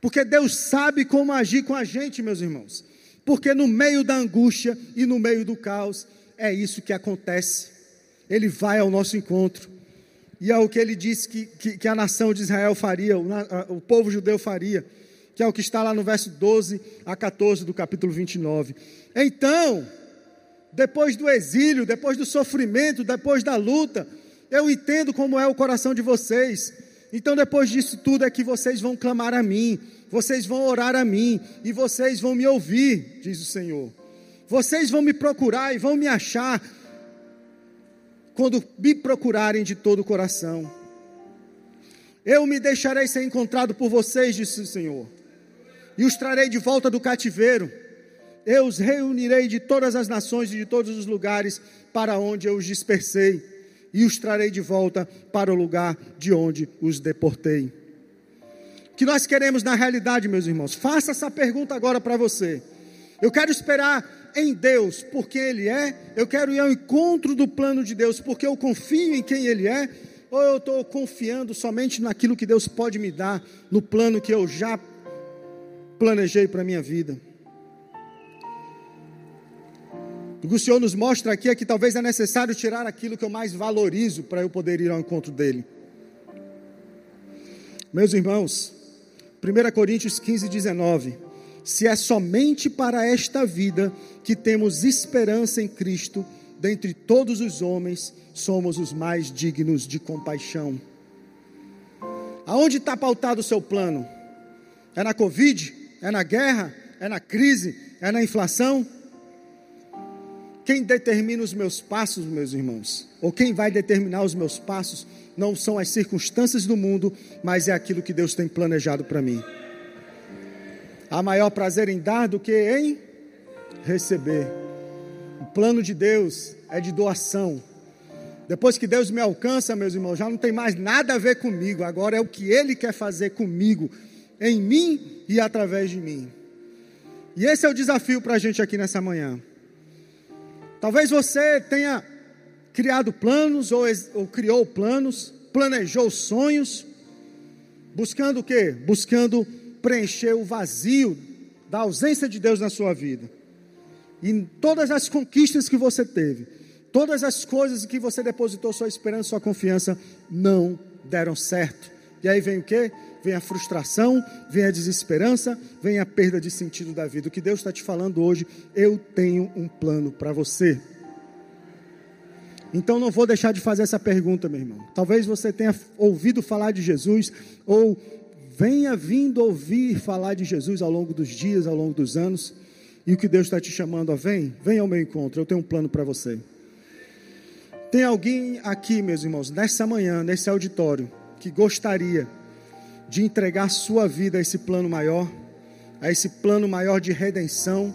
Porque Deus sabe como agir com a gente, meus irmãos. Porque no meio da angústia e no meio do caos, é isso que acontece. Ele vai ao nosso encontro. E é o que ele disse que, que, que a nação de Israel faria, o, o povo judeu faria, que é o que está lá no verso 12 a 14 do capítulo 29. Então, depois do exílio, depois do sofrimento, depois da luta, eu entendo como é o coração de vocês. Então, depois disso tudo, é que vocês vão clamar a mim, vocês vão orar a mim, e vocês vão me ouvir, diz o Senhor. Vocês vão me procurar e vão me achar, quando me procurarem de todo o coração. Eu me deixarei ser encontrado por vocês, disse o Senhor, e os trarei de volta do cativeiro. Eu os reunirei de todas as nações e de todos os lugares para onde eu os dispersei, e os trarei de volta para o lugar de onde os deportei. O que nós queremos na realidade, meus irmãos? Faça essa pergunta agora para você. Eu quero esperar em Deus por quem Ele é, eu quero ir ao encontro do plano de Deus porque eu confio em quem Ele é, ou eu estou confiando somente naquilo que Deus pode me dar, no plano que eu já planejei para a minha vida. O que o Senhor nos mostra aqui é que talvez é necessário tirar aquilo que eu mais valorizo para eu poder ir ao encontro dele. Meus irmãos, 1 Coríntios 15, 19 se é somente para esta vida que temos esperança em Cristo, dentre todos os homens, somos os mais dignos de compaixão. Aonde está pautado o seu plano? É na Covid? É na guerra? É na crise? É na inflação? Quem determina os meus passos, meus irmãos, ou quem vai determinar os meus passos, não são as circunstâncias do mundo, mas é aquilo que Deus tem planejado para mim. Há maior prazer em dar do que em receber. O plano de Deus é de doação. Depois que Deus me alcança, meus irmãos, já não tem mais nada a ver comigo. Agora é o que Ele quer fazer comigo em mim e através de mim. E esse é o desafio para a gente aqui nessa manhã. Talvez você tenha criado planos ou, ou criou planos, planejou sonhos, buscando o quê? Buscando preencher o vazio da ausência de Deus na sua vida. E todas as conquistas que você teve, todas as coisas que você depositou sua esperança, sua confiança, não deram certo. E aí vem o que? Vem a frustração, vem a desesperança, vem a perda de sentido da vida. O que Deus está te falando hoje, eu tenho um plano para você. Então não vou deixar de fazer essa pergunta, meu irmão. Talvez você tenha ouvido falar de Jesus, ou venha vindo ouvir falar de Jesus ao longo dos dias, ao longo dos anos, e o que Deus está te chamando a vem, vem ao meu encontro, eu tenho um plano para você. Tem alguém aqui, meus irmãos, nessa manhã, nesse auditório, que gostaria de entregar sua vida a esse plano maior, a esse plano maior de redenção,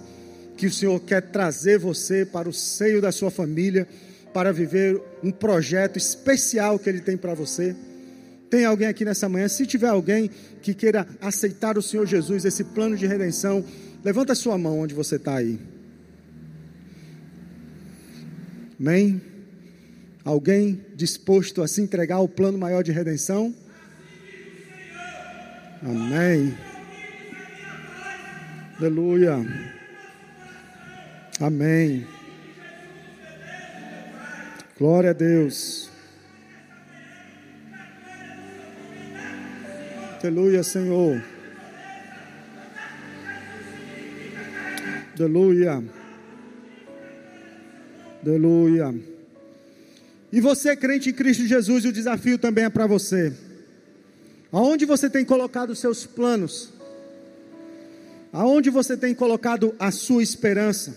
que o Senhor quer trazer você para o seio da sua família, para viver um projeto especial que Ele tem para você. Tem alguém aqui nessa manhã? Se tiver alguém que queira aceitar o Senhor Jesus, esse plano de redenção, levanta a sua mão onde você está aí. Amém? Alguém disposto a se entregar ao plano maior de redenção? Amém. Aleluia. Amém. Glória a Deus. Aleluia, Senhor. Aleluia. Aleluia. E você, crente em Cristo Jesus, o desafio também é para você. Aonde você tem colocado os seus planos? Aonde você tem colocado a sua esperança?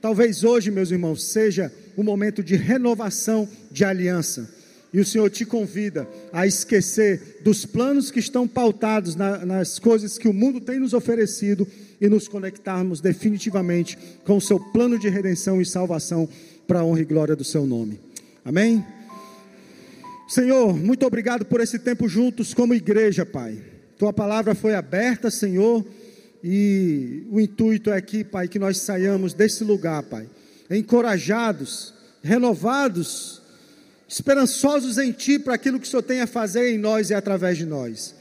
Talvez hoje, meus irmãos, seja um momento de renovação de aliança. E o Senhor te convida a esquecer dos planos que estão pautados na, nas coisas que o mundo tem nos oferecido e nos conectarmos definitivamente com o seu plano de redenção e salvação para a honra e glória do seu nome. Amém? Senhor, muito obrigado por esse tempo juntos como igreja, Pai. Tua palavra foi aberta, Senhor, e o intuito é que, Pai, que nós saiamos desse lugar, Pai encorajados, renovados, esperançosos em Ti para aquilo que o Senhor tem a fazer em nós e através de nós.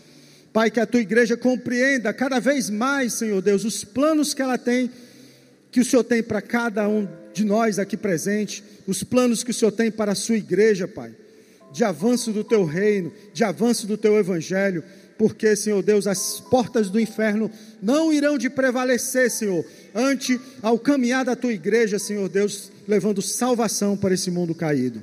Pai, que a Tua igreja compreenda cada vez mais, Senhor Deus, os planos que ela tem, que o Senhor tem para cada um de nós aqui presente, os planos que o Senhor tem para a Sua igreja, Pai, de avanço do Teu reino, de avanço do Teu evangelho, porque, Senhor Deus, as portas do inferno não irão de prevalecer, Senhor, ante ao caminhar da tua igreja, Senhor Deus, levando salvação para esse mundo caído.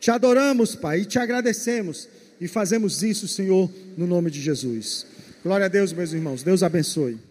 Te adoramos, Pai, e te agradecemos e fazemos isso, Senhor, no nome de Jesus. Glória a Deus, meus irmãos. Deus abençoe.